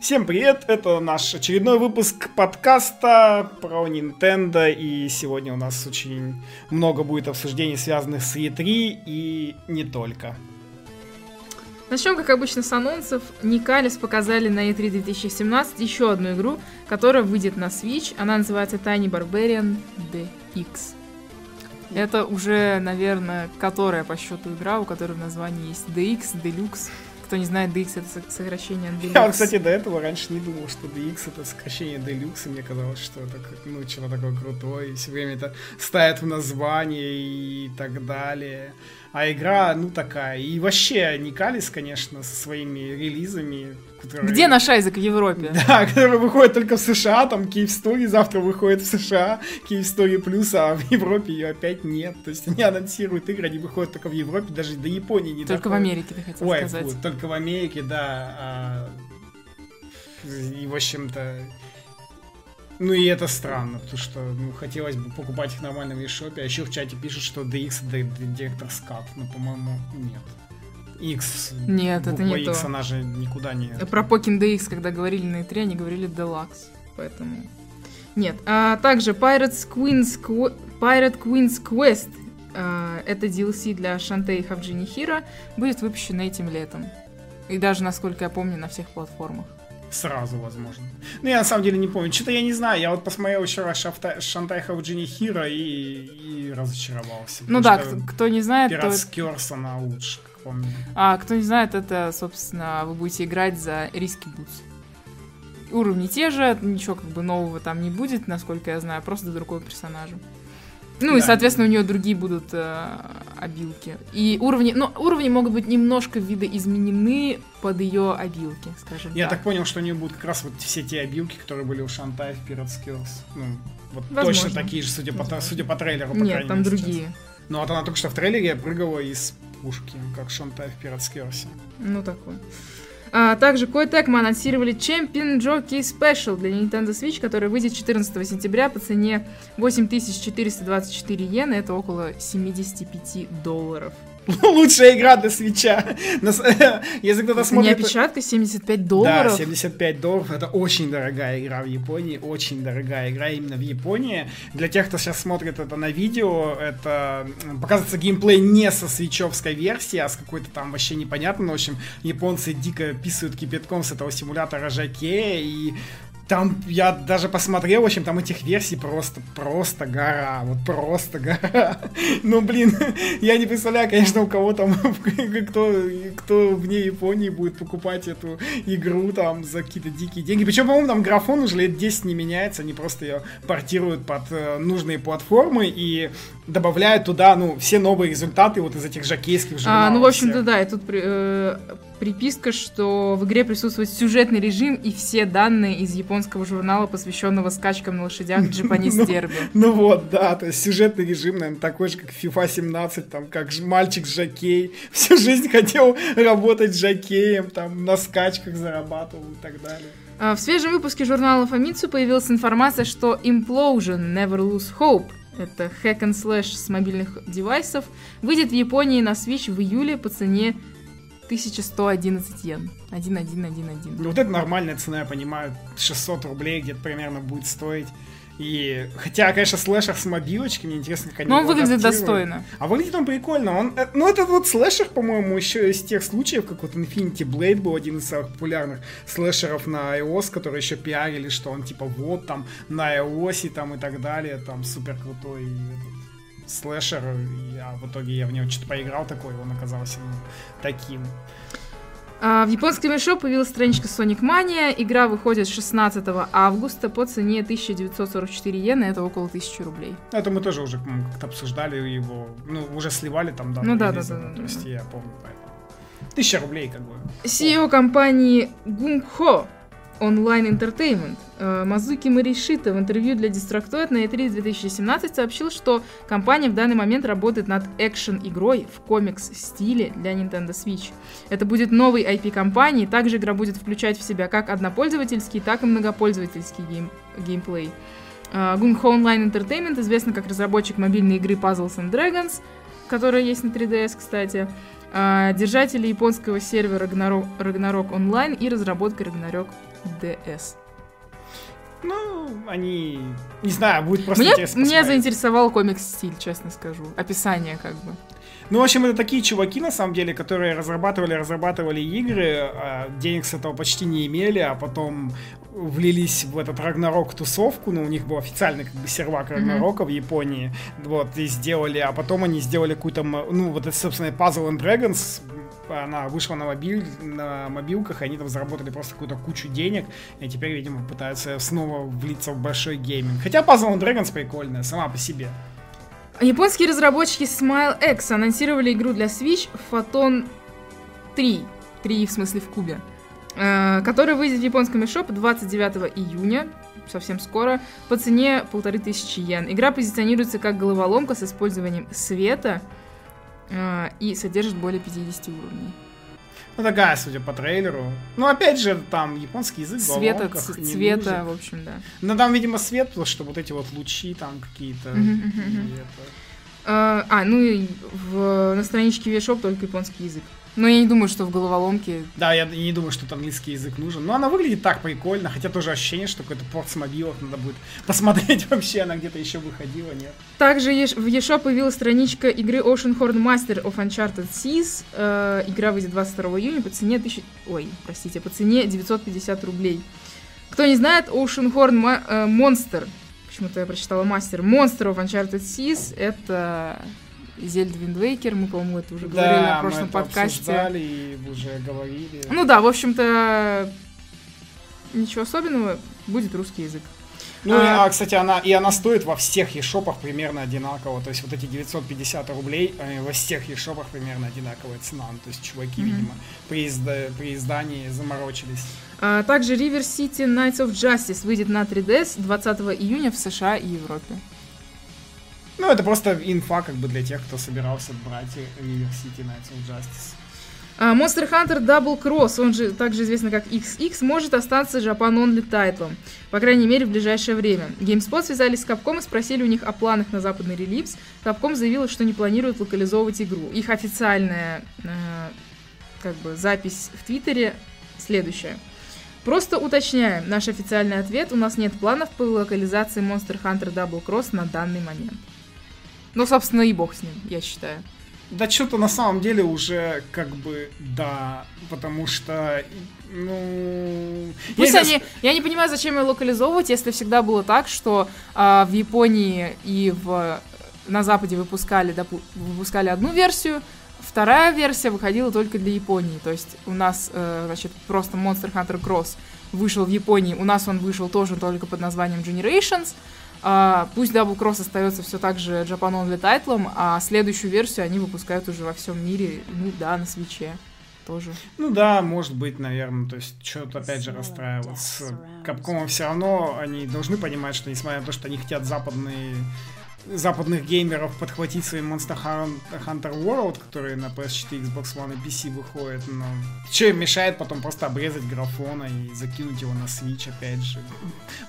Всем привет, это наш очередной выпуск подкаста про Nintendo, и сегодня у нас очень много будет обсуждений, связанных с E3 и не только. Начнем, как обычно, с анонсов. Никалис показали на E3 2017 еще одну игру, которая выйдет на Switch. Она называется Tiny Barbarian DX. Это уже, наверное, которая по счету игра, у которой в названии есть DX, Deluxe. Кто не знает, DX это сокращение Deluxe. Я, кстати, до этого раньше не думал, что DX это сокращение Deluxe, и мне казалось, что это ну, что-то такое крутое, и все время это ставят в название и так далее. А игра, ну, такая. И вообще, Никалис, конечно, со своими релизами. Которые... Где наш Айзек в Европе? Да, который выходит только в США, там Киев Story завтра выходит в США, Киев Story Плюс, а в Европе ее опять нет. То есть они анонсируют игры, они выходят только в Европе, даже до Японии не Только доходят. в Америке, ты хотел Ой, сказать. Фу, только в Америке, да. А... И, в общем-то, ну и это странно, потому что ну, хотелось бы покупать их нормально в eShop, а еще в чате пишут, что DX это директор скат, но по-моему нет. X. Нет, это не X, то. она же никуда не... Про Pokin DX, когда говорили на E3, они говорили Deluxe, поэтому... Нет. А также Pirates Queen's, Qu... Pirate Queen's Quest, а, это DLC для Шантей Хавджини Хира, будет выпущено этим летом. И даже, насколько я помню, на всех платформах. Сразу, возможно. Ну, я на самом деле не помню. Что-то я не знаю. Я вот посмотрел еще раз Шафта... Шантай Хауджини Хира и... и разочаровался. Ну да, кто, кто не знает, Пират то... Скерс, она лучше, как помню. А, кто не знает, это, собственно, вы будете играть за риски бутс. Уровни те же, ничего как бы нового там не будет, насколько я знаю, просто другой персонаж. Ну да. и, соответственно, у нее другие будут э, обилки. И уровни, ну, уровни могут быть немножко видоизменены под ее обилки, скажем Я так. так понял, что у нее будут как раз вот все те обилки, которые были у Шантай в Pirate Skills. Ну, вот Возможно. точно такие же, судя по, судя по трейлеру, по Нет, там мере, другие. Сейчас. Ну вот она только что в трейлере прыгала из пушки, как Шантай в Pirate Skills. Ну такой. А, также Koei Tecmo анонсировали Champion Jockey Special для Nintendo Switch, который выйдет 14 сентября по цене 8424 йены, это около 75 долларов. Лучшая игра для свеча. Если кто-то смотрит... Не опечатка, 75 долларов. Да, 75 долларов. Это очень дорогая игра в Японии. Очень дорогая игра именно в Японии. Для тех, кто сейчас смотрит это на видео, это показывается геймплей не со свечевской версии, а с какой-то там вообще непонятной. В общем, японцы дико писают кипятком с этого симулятора Жаке, и там я даже посмотрел, в общем, там этих версий просто, просто гора, вот просто гора. Ну, блин, я не представляю, конечно, у кого там, кто, кто вне Японии будет покупать эту игру там за какие-то дикие деньги. Причем, по-моему, там графон уже лет 10 не меняется, они просто ее портируют под э, нужные платформы и добавляют туда, ну, все новые результаты вот из этих жакейских журналов. А, ну, в общем-то, да, и тут э, приписка, что в игре присутствует сюжетный режим и все данные из японского журнала, посвященного скачкам на лошадях Japanese Derby. Ну, ну вот, да, то есть сюжетный режим, наверное, такой же, как FIFA 17, там, как мальчик жакей, всю жизнь хотел работать жакеем, там, на скачках зарабатывал и так далее. А, в свежем выпуске журнала Famitsu появилась информация, что Implosion Never Lose Hope это hack and slash с мобильных девайсов, выйдет в Японии на Switch в июле по цене 1111 йен. 1111. Ну вот это нормальная цена, я понимаю. 600 рублей где-то примерно будет стоить. И хотя, конечно, слэшер с мобилочкой, мне интересно, как они Но он выглядит достойно. А выглядит он прикольно. Он, э, ну, это вот слэшер, по-моему, еще из тех случаев, как вот Infinity Blade был один из самых популярных слэшеров на iOS, которые еще пиарили, что он типа вот там на iOS и там и так далее, там супер крутой этот, слэшер. А в итоге я в него что-то поиграл такой, он оказался ну, таким. А, в японском eShop появилась страничка Sonic Mania. Игра выходит 16 августа по цене 1944 йены, это около 1000 рублей. Это мы тоже уже как-то обсуждали его, ну, уже сливали там, да, ну, да, да, да, да, то есть я помню, поэтому. Тысяча рублей, как бы. CEO компании Gungho Online Entertainment. Э, Мазуки Маришита в интервью для Destructoid на E3 2017 сообщил, что компания в данный момент работает над экшен-игрой в комикс-стиле для Nintendo Switch. Это будет новый IP компании, также игра будет включать в себя как однопользовательский, так и многопользовательский гейм геймплей. GungHo э, Online Entertainment известна как разработчик мобильной игры Puzzles and Dragons, которая есть на 3DS, кстати. а, держатели японского сервера Ragnarok Online и разработка Ragnarok DS. Ну, они... Не знаю, будет просто Мне, интересно меня заинтересовал комикс-стиль, честно скажу. Описание как бы. Ну, в общем, это такие чуваки, на самом деле, которые разрабатывали, разрабатывали игры, а денег с этого почти не имели, а потом влились в этот Рагнарок тусовку, ну, у них был официальный как бы сервак Рагнарока в Японии, вот, и сделали, а потом они сделали какую-то, ну, вот это, собственно, Puzzle and Dragons, она вышла на, мобиль, на мобилках, и они там заработали просто какую-то кучу денег, и теперь, видимо, пытаются снова влиться в большой гейминг. Хотя Puzzle and Dragons прикольная, сама по себе. Японские разработчики SmileX анонсировали игру для Switch Photon 3. 3 в смысле в кубе. э, Которая выйдет в японском eShop 29 июня, совсем скоро, по цене полторы тысячи йен. Игра позиционируется как головоломка с использованием света э, и содержит более 50 уровней. Ну, такая, судя по трейлеру. Ну, опять же, там японский язык Света, не цвета, в общем, да. Ну, там, видимо, свет, потому что вот эти вот лучи там какие-то. Э, А, ну и в, на страничке eShop только японский язык. Но я не думаю, что в головоломке Да, я не думаю, что там английский язык нужен. Но она выглядит так прикольно, хотя тоже ощущение, что какой-то порт с мобилов надо будет посмотреть вообще, она где-то еще выходила, нет? Также в eShop появилась страничка игры Ocean Horn Master of Uncharted Seas. Э, игра выйдет 22 июня по цене 1000... Ой, простите, по цене 950 рублей. Кто не знает, Ocean Horn Ма- э, Monster, почему-то я прочитала Мастер, Monster of Uncharted Seas, это Зельда Waker, мы, по-моему, это уже говорили на мы прошлом это подкасте. и уже говорили. Ну да, в общем-то, ничего особенного, будет русский язык. Ну, А- и, а, кстати, она и она стоит во всех ешопах примерно одинаково. То есть вот эти 950 рублей они во всех ешопах примерно одинаковая цена. Ну, то есть чуваки, Мгм. видимо, при, изда- при издании заморочились. А также River City Knights of Justice выйдет на 3DS 20 июня в США и Европе. Ну, это просто инфа как бы для тех, кто собирался брать River City Knights of Justice. А, Monster Hunter Double Cross, он же также известный как XX, может остаться Japan Only тайтлом, по крайней мере в ближайшее время. GameSpot связались с Capcom и спросили у них о планах на западный релиз. Capcom заявила, что не планирует локализовывать игру. Их официальная э, как бы запись в Твиттере следующая. Просто уточняем, наш официальный ответ, у нас нет планов по локализации Monster Hunter Double Cross на данный момент. Ну, собственно, и бог с ним, я считаю. Да что-то на самом деле уже как бы да, потому что, ну... Пусть я- они... Я не понимаю, зачем ее локализовывать, если всегда было так, что а, в Японии и в... на Западе выпускали, допу- выпускали одну версию, вторая версия выходила только для Японии. То есть у нас, э, значит, просто Monster Hunter Cross вышел в Японии, у нас он вышел тоже только под названием Generations. А, пусть Double Cross остается все так же Japan Only тайтлом, а следующую версию они выпускают уже во всем мире, ну да, на свече тоже. Ну да, может быть, наверное, то есть что-то опять же расстраиваться. Капкомом все равно они должны понимать, что несмотря на то, что они хотят западные западных геймеров подхватить своим Monster Hun- Hunter World, который на PS4, Xbox One и PC выходит, но что им мешает потом просто обрезать графона и закинуть его на Switch, опять же,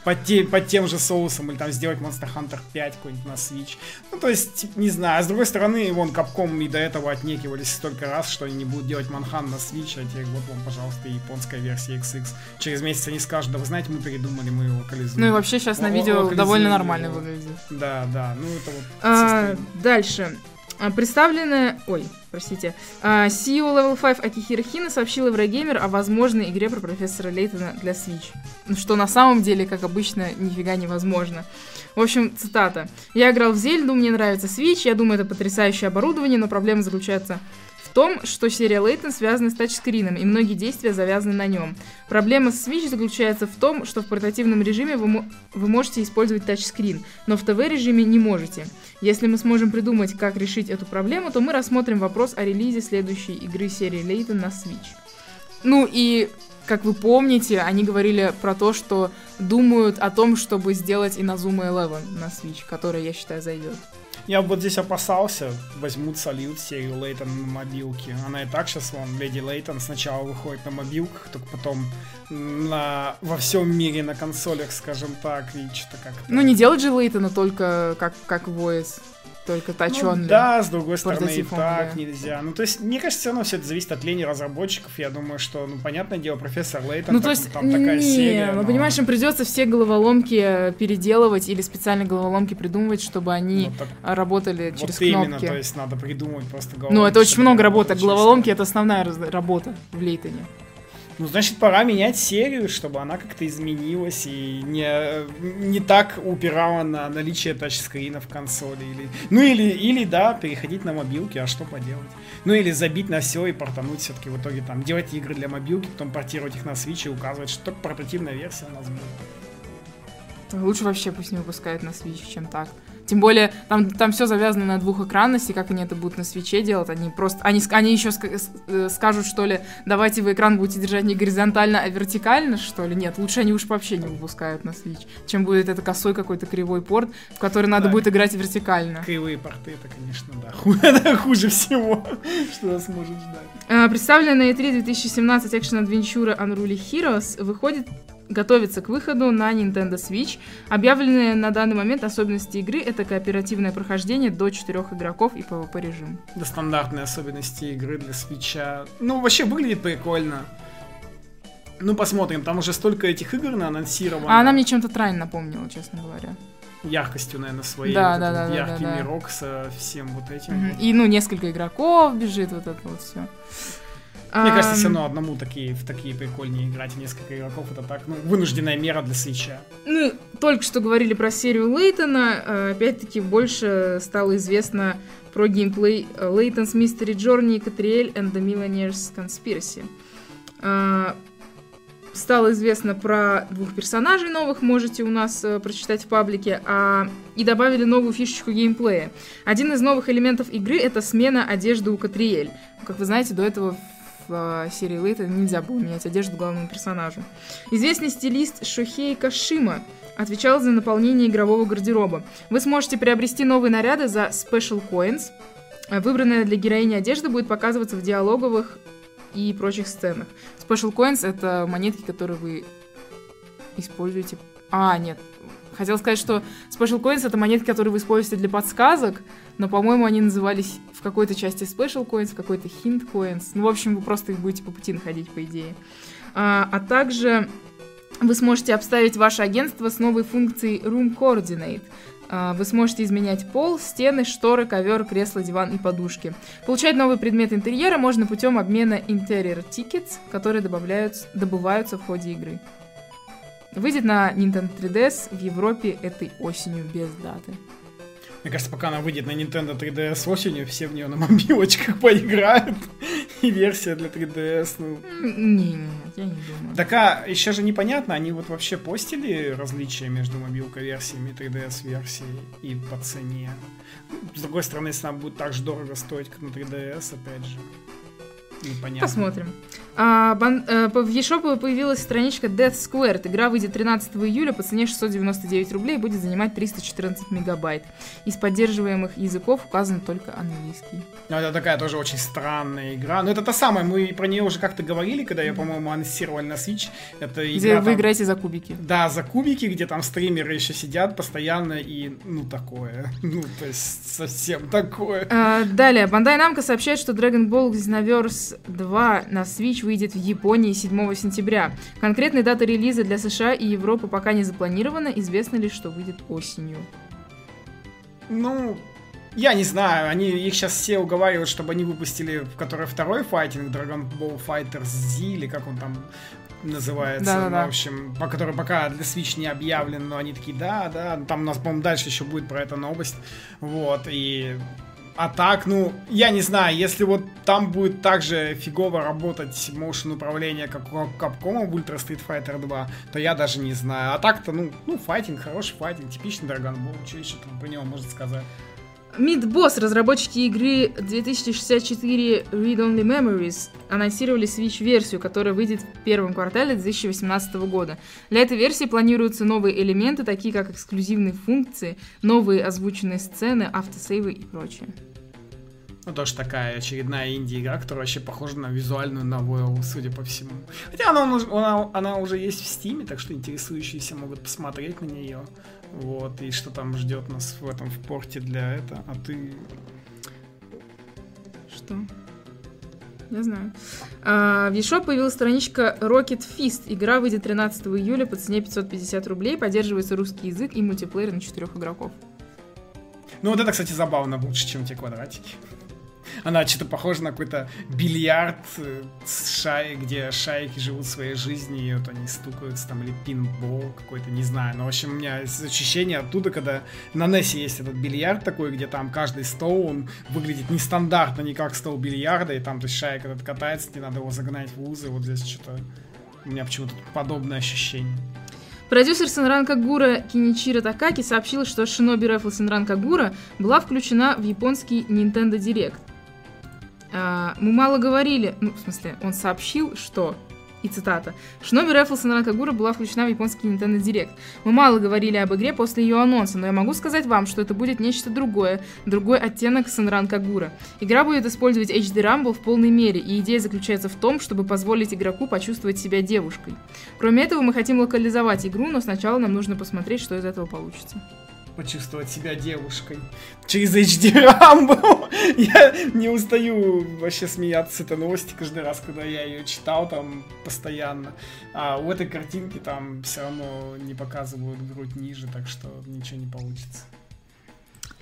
под, те- под тем же соусом, или там сделать Monster Hunter 5 какой-нибудь на Switch. Ну, то есть, не знаю, а с другой стороны, вон, Capcom и до этого отнекивались столько раз, что они не будут делать Манхан на Switch, а теперь вот вам, пожалуйста, японская версия XX. Через месяц они скажут, да вы знаете, мы передумали, мы его локализуем. Ну и вообще сейчас на видео довольно его. нормально выглядит. Да, да, ну это вот... А, дальше. А, Представленная... Ой, простите. А, CEO Level 5 Акихира Хина сообщила Еврогеймер о возможной игре про профессора Лейтона для Switch. Ну, Что на самом деле, как обычно, нифига невозможно. В общем, цитата. «Я играл в Зельду, мне нравится Switch, я думаю, это потрясающее оборудование, но проблема заключается в том, что серия Лейтон связана с тачскрином, и многие действия завязаны на нем. Проблема с Switch заключается в том, что в портативном режиме вы, вы можете использовать тачскрин, но в ТВ-режиме не можете. Если мы сможем придумать, как решить эту проблему, то мы рассмотрим вопрос о релизе следующей игры серии Лейтон на Switch. Ну и, как вы помните, они говорили про то, что думают о том, чтобы сделать Inazuma Eleven на Switch, которая, я считаю, зайдет. Я вот здесь опасался, возьмут салют серию Лейтон на мобилке. Она и так сейчас, вон, Леди Лейтон сначала выходит на мобилках, только потом на, во всем мире на консолях, скажем так, и что-то как Ну, не делать же Лейтона только как, как voice. Только точенный. Ну, да, с другой стороны, и так да. нельзя. Ну, то есть, мне кажется, все равно все это зависит от лени разработчиков. Я думаю, что, ну, понятное дело, профессор Лейтон, Ну, то есть, там такая не, серия. ну, но- понимаешь, им придется все головоломки переделывать или специально головоломки придумывать, чтобы они Ну, так работали вот через именно, кнопки. то есть надо придумать просто Ну, головоломки, это очень много работы. Головоломки — это основная раз- работа в Лейтоне. Ну, значит, пора менять серию, чтобы она как-то изменилась и не, не так упирала на наличие тачскрина в консоли. Или, ну, или, или, да, переходить на мобилки, а что поделать? Ну, или забить на все и портануть все-таки в итоге там, делать игры для мобилки, потом портировать их на Switch и указывать, что только портативная версия у нас будет. Лучше вообще пусть не выпускают на Switch, чем так. Тем более, там, там все завязано на двухэкранности, как они это будут на свече делать. Они просто. Они, они еще ска- с- э, скажут, что ли, давайте вы экран будете держать не горизонтально, а вертикально, что ли. Нет, лучше они уж вообще не выпускают на Switch. Чем будет это косой какой-то кривой порт, в который надо Да. будет играть вертикально. Кривые порты, это, конечно, да, это хуже всего, что нас может ждать. А, Представленная на E3 2017 экшен-адвенчура Unruly Heroes выходит готовится к выходу на Nintendo Switch. Объявленные на данный момент особенности игры — это кооперативное прохождение до четырех игроков и PvP режим. Да, стандартные особенности игры для свеча. Ну, вообще выглядит прикольно. Ну, посмотрим, там уже столько этих игр анонсировано. А она мне чем-то Трайн напомнила, честно говоря. Яркостью, наверное, своей. Да, вот да, да, яркий да, да. мирок со всем вот этим. Мгм. И, ну, несколько игроков бежит, вот это вот все. Мне кажется, все равно одному такие, в такие прикольнее играть, несколько игроков это так, ну, вынужденная мера для свеча. Ну, только что говорили про серию Лейтона. э, Опять-таки, больше стало известно про геймплей Layton's Mystery Journey, Catriel and the Millionaire's Conspiracy. А, Стало известно про двух персонажей новых, можете у нас э, прочитать в паблике, а, и добавили новую фишечку геймплея. Один из новых элементов игры — это смена одежды у Катриэль. Как вы знаете, до этого в э, серии Лейтона нельзя было менять одежду главному персонажу. Известный стилист Шохей Кашима отвечал за наполнение игрового гардероба. Вы сможете приобрести новые наряды за Special Coins. Выбранная для героини одежда будет показываться в диалоговых и прочих сценах. Special Coins — это монетки, которые вы используете... А, нет. Хотел сказать, что Special Coins — это монетки, которые вы используете для подсказок, но, по-моему, они назывались в какой-то части Special Coins, в какой-то Hint Coins. Ну, в общем, вы просто их будете по пути находить, по идее. А, а также вы сможете обставить ваше агентство с новой функцией Room Coordinate. А, Вы сможете изменять пол, стены, шторы, ковер, кресло, диван и подушки. Получать новые предметы интерьера можно путем обмена Interior Tickets, которые добавляются, добываются в ходе игры. Выйдет на Nintendo 3DS в Европе этой осенью без даты. Мне кажется, пока она выйдет на Nintendo 3DS осенью, все в нее на мобилочках поиграют. И версия для 3DS, ну... Не, нет, я не думаю. Так а еще же непонятно, они вот вообще постили различия между мобилка версиями и 3DS версией и по цене. С другой стороны, если она будет так же дорого стоить, как на 3DS, опять же, непонятно. Посмотрим. А, бан- по- в eShop появилась страничка Death Squared. Игра выйдет 13 июля по цене 699 рублей и будет занимать 314 мегабайт. Из поддерживаемых языков указан только английский. Ну, это такая тоже очень странная игра. Но это та самая, мы про нее уже как-то говорили, когда ее, по-моему, анонсировали на Switch. Это Где игра вы там- играете за кубики. Да, за кубики, где там стримеры еще сидят постоянно и, ну, такое. Ну, то есть, совсем такое. А, далее, Bandai Namco сообщает, что Dragon Ball Xenoverse 2 на Switch выйдет в Японии 7 сентября. Конкретной даты релиза для США и Европы пока не запланирована, известно лишь, что выйдет осенью. Ну, я не знаю, они их сейчас все уговаривают, чтобы они выпустили, который второй файтинг, Dragon Ball Fighter Z, или как он там называется, Да-да-да. ну, в общем, по который пока для Switch не объявлен, но они такие, да, да, там у нас, по-моему, дальше еще будет про это новость, вот, и... А так, ну, я не знаю, если вот там будет так же фигово работать motion управление, как у Capcom в Ultra Street Fighter 2, то я даже не знаю. А так-то, ну, ну, файтинг, хороший файтинг, типичный Dragon Ball, что еще там про него можно сказать? Mid-Boss, разработчики игры 2064 Read Only Memories, анонсировали Switch-версию, которая выйдет в первом квартале 2018 года. Для этой версии планируются новые элементы, такие как эксклюзивные функции, новые озвученные сцены, автосейвы и прочее. Ну, тоже такая очередная инди-игра, которая вообще похожа на визуальную новую, судя по всему. Хотя она, она, она уже есть в Стиме, так что интересующиеся могут посмотреть на нее. Вот, и что там ждет нас в этом в порте для этого. А ты... Что? Я знаю. А, в eShop появилась страничка Rocket Fist. Игра выйдет 13 июля по цене 550 рублей. Поддерживается русский язык и мультиплеер на четырех игроков. Ну вот это, кстати, забавно, лучше, чем те квадратики. Она что-то похожа на какой-то бильярд, э, шай, где шайки живут своей жизнью, и вот они стукаются там, или пинбол какой-то, не знаю. Но, в общем, у меня ощущение оттуда, когда на NES есть этот бильярд такой, где там каждый стол, он выглядит нестандартно, не как стол бильярда, и там, то есть, шайка этот катается, тебе надо его загнать в узы, вот здесь что-то... У меня почему-то подобное ощущение. Продюсер Сенран Кагура Киничиро Такаки сообщил, что Shinobi Rifle Сенран Кагура была включена в японский Nintendo Direct. А, мы мало говорили, ну, в смысле, он сообщил, что и цитата. Шиноби Рэфлс и Накагура была включена в японский Nintendo Direct. Мы мало говорили об игре после ее анонса, но я могу сказать вам, что это будет нечто другое, другой оттенок Санран Кагура. Игра будет использовать HD Rumble в полной мере, и идея заключается в том, чтобы позволить игроку почувствовать себя девушкой. Кроме этого, мы хотим локализовать игру, но сначала нам нужно посмотреть, что из этого получится почувствовать себя девушкой через HD Rumble. я не устаю вообще смеяться с этой новости каждый раз, когда я ее читал там постоянно. А у этой картинки там все равно не показывают грудь ниже, так что ничего не получится.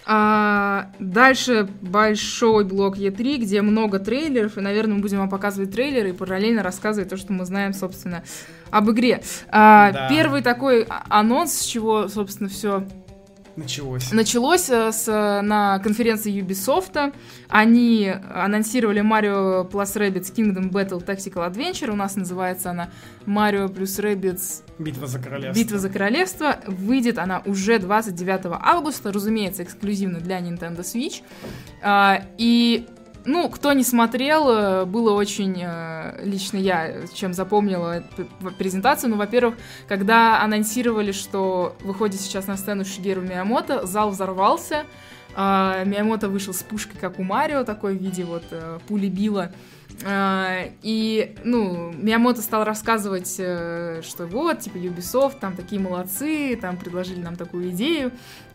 А, дальше большой блок E3, где много трейлеров, и, наверное, мы будем вам показывать трейлеры и параллельно рассказывать то, что мы знаем, собственно, об игре. А, да. Первый такой анонс, с чего, собственно, все Началось. Началось э, с, на конференции Ubisoft. Они анонсировали Mario Plus Rabbids Kingdom Battle Tactical Adventure. У нас называется она Mario Plus Rabbids Битва за королевство. Битва за королевство. Выйдет она уже 29 августа, разумеется, эксклюзивно для Nintendo Switch. А, и ну, кто не смотрел, э, было очень, э, лично я, чем запомнила презентацию, ну, во-первых, когда анонсировали, что выходит сейчас на сцену Шигеру Миямото, зал взорвался, а, Миямото вышел с пушкой, как у Марио, такой в виде вот э, пули Билла, а, и, ну, Миямото стал рассказывать, что вот, типа, Ubisoft, там такие молодцы, там предложили нам такую идею.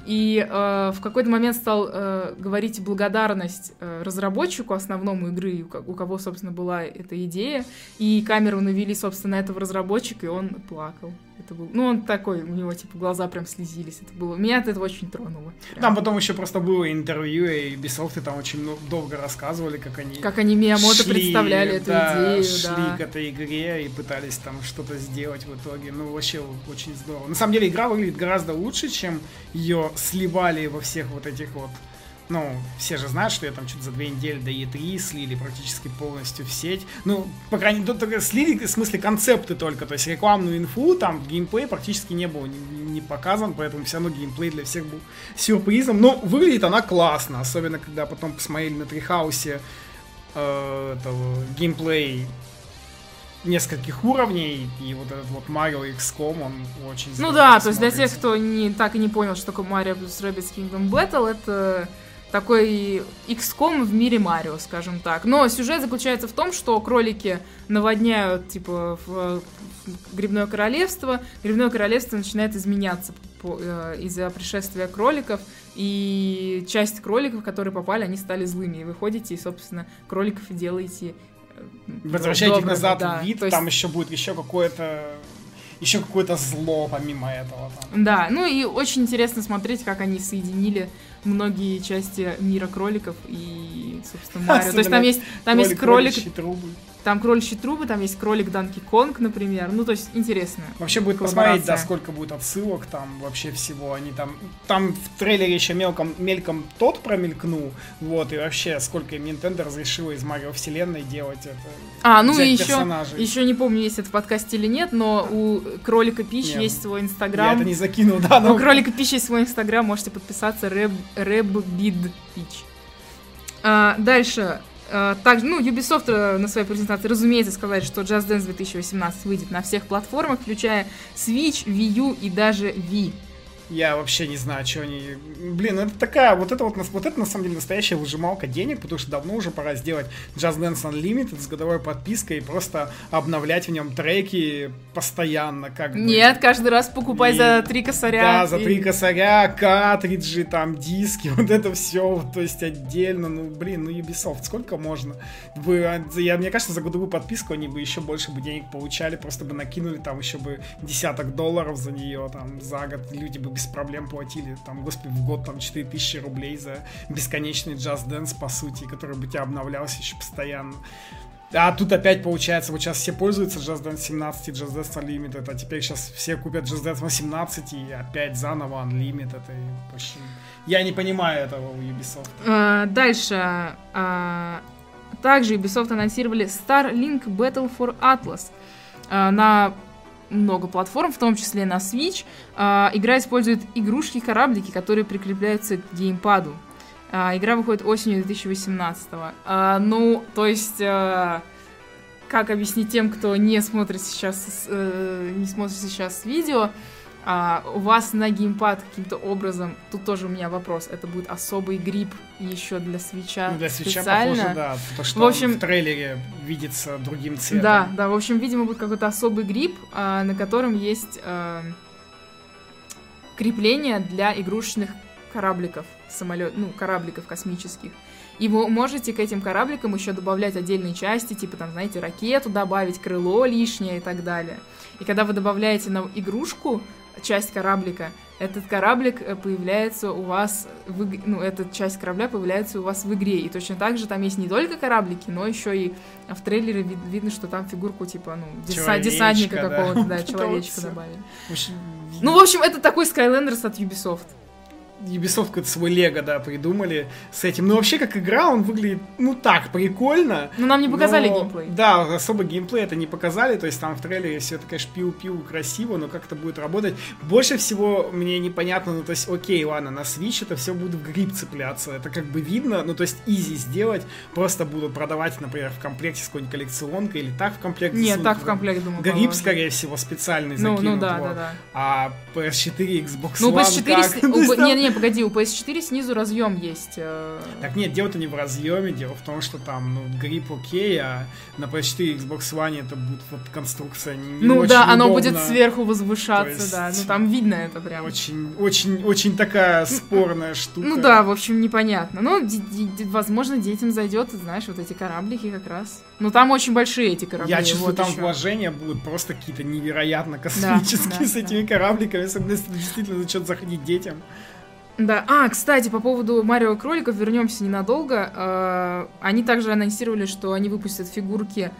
И э, в какой-то момент стал э, говорить благодарность э, разработчику основному игры, у кого, собственно, была эта идея. И камеру навели, собственно, этого разработчика, и он плакал. Это был, ну, он такой, у него, типа, глаза прям слезились. Это было, меня это очень тронуло. Прям. Там потом еще просто было интервью, и Ubisoft там очень много, долго рассказывали, как они... Как они Миямото шли, представляли эту да, идею, шли да. к этой игре и пытались там что-то сделать в итоге. Ну, вообще очень здорово. На самом деле, игра выглядит гораздо лучше, чем ее сливали во всех вот этих вот ну, все же знают, что я там что-то за две недели до E3 слили практически полностью в сеть. Ну, по крайней мере, только слили, в смысле, концепты только. То есть рекламную инфу, там, геймплей практически не был не, не показан, поэтому все равно геймплей для всех был сюрпризом. Но выглядит она классно, особенно когда потом посмотрели на Трихаусе э, этого, геймплей нескольких уровней, и вот этот вот Mario XCOM, он очень Ну да, то есть для тех, кто не, так и не понял, что такое Mario plus Rabbids Kingdom Battle, это такой XCOM в мире Марио, скажем так. Но сюжет заключается в том, что кролики наводняют, типа, в, в Грибное Королевство. Грибное Королевство начинает изменяться э, из-за пришествия кроликов, и часть кроликов, которые попали, они стали злыми. И вы ходите, и, собственно, кроликов делаете э, Возвращайте их назад да. в вид, есть... там еще будет еще какое-то еще какое-то зло помимо этого. Там. Да, ну и очень интересно смотреть, как они соединили многие части мира кроликов и, собственно, Марио. То есть там есть, там есть кролик... Трубы. Там кроличьи трубы, там есть кролик Данки Конг, например. Ну, то есть, интересно. Вообще будет посмотреть, да, сколько будет отсылок там вообще всего. Они там... Там в трейлере еще мелком, мельком тот промелькнул. Вот, и вообще, сколько им Nintendo разрешило из Марио вселенной делать это. А, ну и еще, еще не помню, есть это в подкасте или нет, но у Кролика Пич есть свой инстаграм. Я это не закинул, да. Но... У Кролика Пич есть свой инстаграм, можете подписаться, Рэб, Рэббид Пич. А, дальше. Uh, также, ну, Ubisoft uh, на своей презентации, разумеется, сказали, что Just Dance 2018 выйдет на всех платформах, включая Switch, Wii U и даже Wii. Я вообще не знаю, что они... Блин, ну это такая, вот это вот, вот это на самом деле настоящая выжималка денег, потому что давно уже пора сделать Just Dance Unlimited с годовой подпиской и просто обновлять в нем треки постоянно, как бы. Нет, каждый раз покупай И- за три косаря. Да, за И- три косаря, картриджи, там, диски, вот это все, то есть отдельно, ну, блин, ну, Ubisoft, сколько можно? Вы, а, я, мне кажется, за годовую подписку они бы еще больше бы денег получали, просто бы накинули там еще бы десяток долларов за нее, там, за год люди бы без проблем платили, там, господи, в год там 4000 рублей за бесконечный Dance, по сути, который бы тебя обновлялся еще постоянно. А тут опять получается, вот сейчас все пользуются Just Dance 17 и Just Dance Unlimited, а теперь сейчас все купят Just Dance 18 и опять заново Unlimited. И вообще... Я не понимаю этого у Ubisoft. А, Дальше. а, Также Ubisoft анонсировали Starlink Battle for Atlas а, на много платформ, в том числе на Switch. А, Игра использует игрушки-кораблики, которые прикрепляются к геймпаду. А, Игра выходит осенью 2018 А, Ну, то есть... Как объяснить тем, кто не смотрит сейчас, э, не смотрит сейчас видео, а, у вас на геймпад каким-то образом, тут тоже у меня вопрос, это будет особый грипп еще для свеча для свеча специально? похоже, да. То, что В общем- в трейлере видится другим цветом. Да, да, в общем, видимо, будет какой-то особый грипп, а, на котором есть а, крепление для игрушечных корабликов, самолет, ну, корабликов космических. И вы можете к этим корабликам еще добавлять отдельные части, типа там, знаете, ракету добавить, крыло лишнее и так далее. И когда вы добавляете на игрушку часть кораблика, этот кораблик э, появляется у вас, в, иг- ну, эта часть корабля появляется у вас в игре. И точно так же там есть не только кораблики, но еще и в трейлере вид- видно, что там фигурку типа, ну, деса- десантника да. какого-то, да, человечка добавили. Ну, в общем, это такой Skylanders от Ubisoft. Ubisoft какой-то свой лего, да, придумали с этим. Ну, вообще, как игра, он выглядит, ну, так, прикольно. Но нам не показали Но, геймплей. Да, особо геймплей это не показали, то есть там в трейлере все это, конечно, пиу-пиу красиво, но как это будет работать. Больше всего мне непонятно, ну, то есть, окей, ладно, на Switch это все будет в грипп цепляться, это как бы видно, ну, то есть, изи сделать, просто будут продавать, например, в комплекте с какой-нибудь коллекционкой или так в комплекте. Нет, так в комплект, думаю, Грипп, положат. скорее всего, специальный Ну, закинут. ну да, вот. да, да. А PS4, Xbox Ну, One PS4... как? с- То Не-не, погоди, у PS4 снизу разъем есть. э, Так нет, дело-то не в разъеме, дело в том, что там, ну, грипп окей, а на PS4 и Xbox One это будет вот конструкция не, не Ну да, оно удобно. будет сверху возвышаться, есть- да. Ну там видно это прям. Очень, очень, очень такая спорная штука. Ну да, в общем, непонятно. Ну, возможно, детям зайдет, знаешь, вот эти кораблики как раз. Ну, там очень большие эти корабли. Я чувствую, вот там ещё. вложения будут просто какие-то невероятно космические да, с этими корабликами, особенно если действительно начнет заходить детям. Да. А, кстати, по поводу Марио кроликов вернемся ненадолго. Э, Они также анонсировали, что они выпустят фигурки.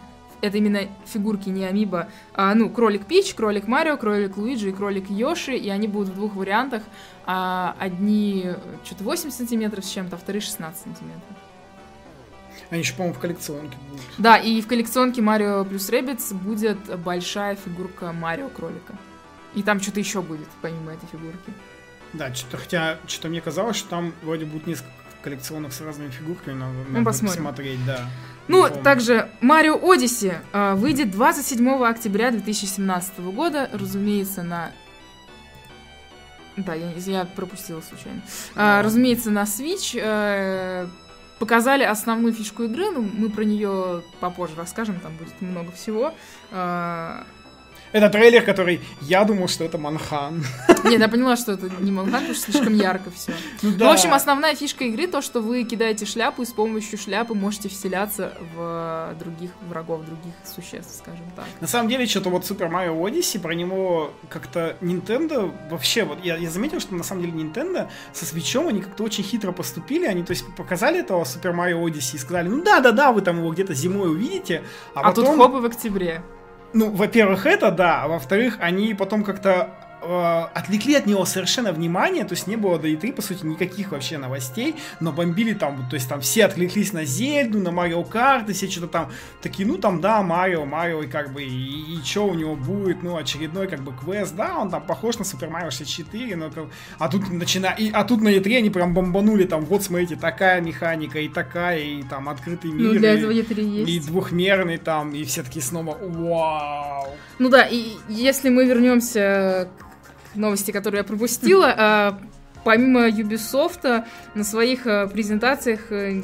Это именно фигурки, не амиба. А, ну, кролик Пич, кролик Марио, кролик Луиджи и кролик Йоши. И они будут в двух вариантах. А, одни что-то 8 сантиметров с чем-то, а вторые 16 сантиметров. Они еще, по-моему, в коллекционке будут. Да, и в коллекционке Марио плюс Rabbids будет большая фигурка Марио кролика. И там что-то еще будет, помимо этой фигурки. Да, что-то, хотя, что-то мне казалось, что там вроде будет несколько коллекционных с разными фигурками, надо, надо будет посмотрим. посмотреть, да. Ну, помню. также Марио Одиссе э, выйдет 27 октября 2017 года, разумеется, на... Да, я, я пропустила случайно. А, Да. разумеется, на Switch э, показали основную фишку игры, ну, мы про нее попозже расскажем, там будет много всего. А, Это трейлер, который я думал, что это Манхан. Нет, я поняла, что это не Манхан, потому что слишком ярко все. Ну, Ну, в общем, основная фишка игры то, что вы кидаете шляпу, и с помощью шляпы можете вселяться в других врагов, других существ, скажем так. На самом деле, что-то вот Super Mario Odyssey, про него как-то Nintendo вообще, вот я, я заметил, что на самом деле Nintendo со свечом они как-то очень хитро поступили, они, то есть, показали этого Super Mario Odyssey и сказали, ну да-да-да, вы там его где-то зимой увидите, а, А, потом, тут хоп и в октябре. Ну, во-первых, это да, а во-вторых, они потом как-то э, отвлекли от него совершенно внимание, то есть не было до E3, по сути, никаких вообще новостей, но бомбили там, то есть там все отвлеклись на Зельду, на Марио Карт, и все что-то там такие, ну там, да, Марио, Марио, и как бы, и, и что у него будет, ну, очередной как бы квест, да, он там похож на Супер Марио 64, но как- а тут начина... и, а тут на E3 они прям бомбанули, там, вот, смотрите, такая механика, и такая, и там открытый мир, Ну, для и- этого E3 и есть. двухмерный там, и все таки снова вау. Ну да, и если мы вернемся к новости, которые я пропустила. А, помимо Ubisoft, на своих э, презентациях э,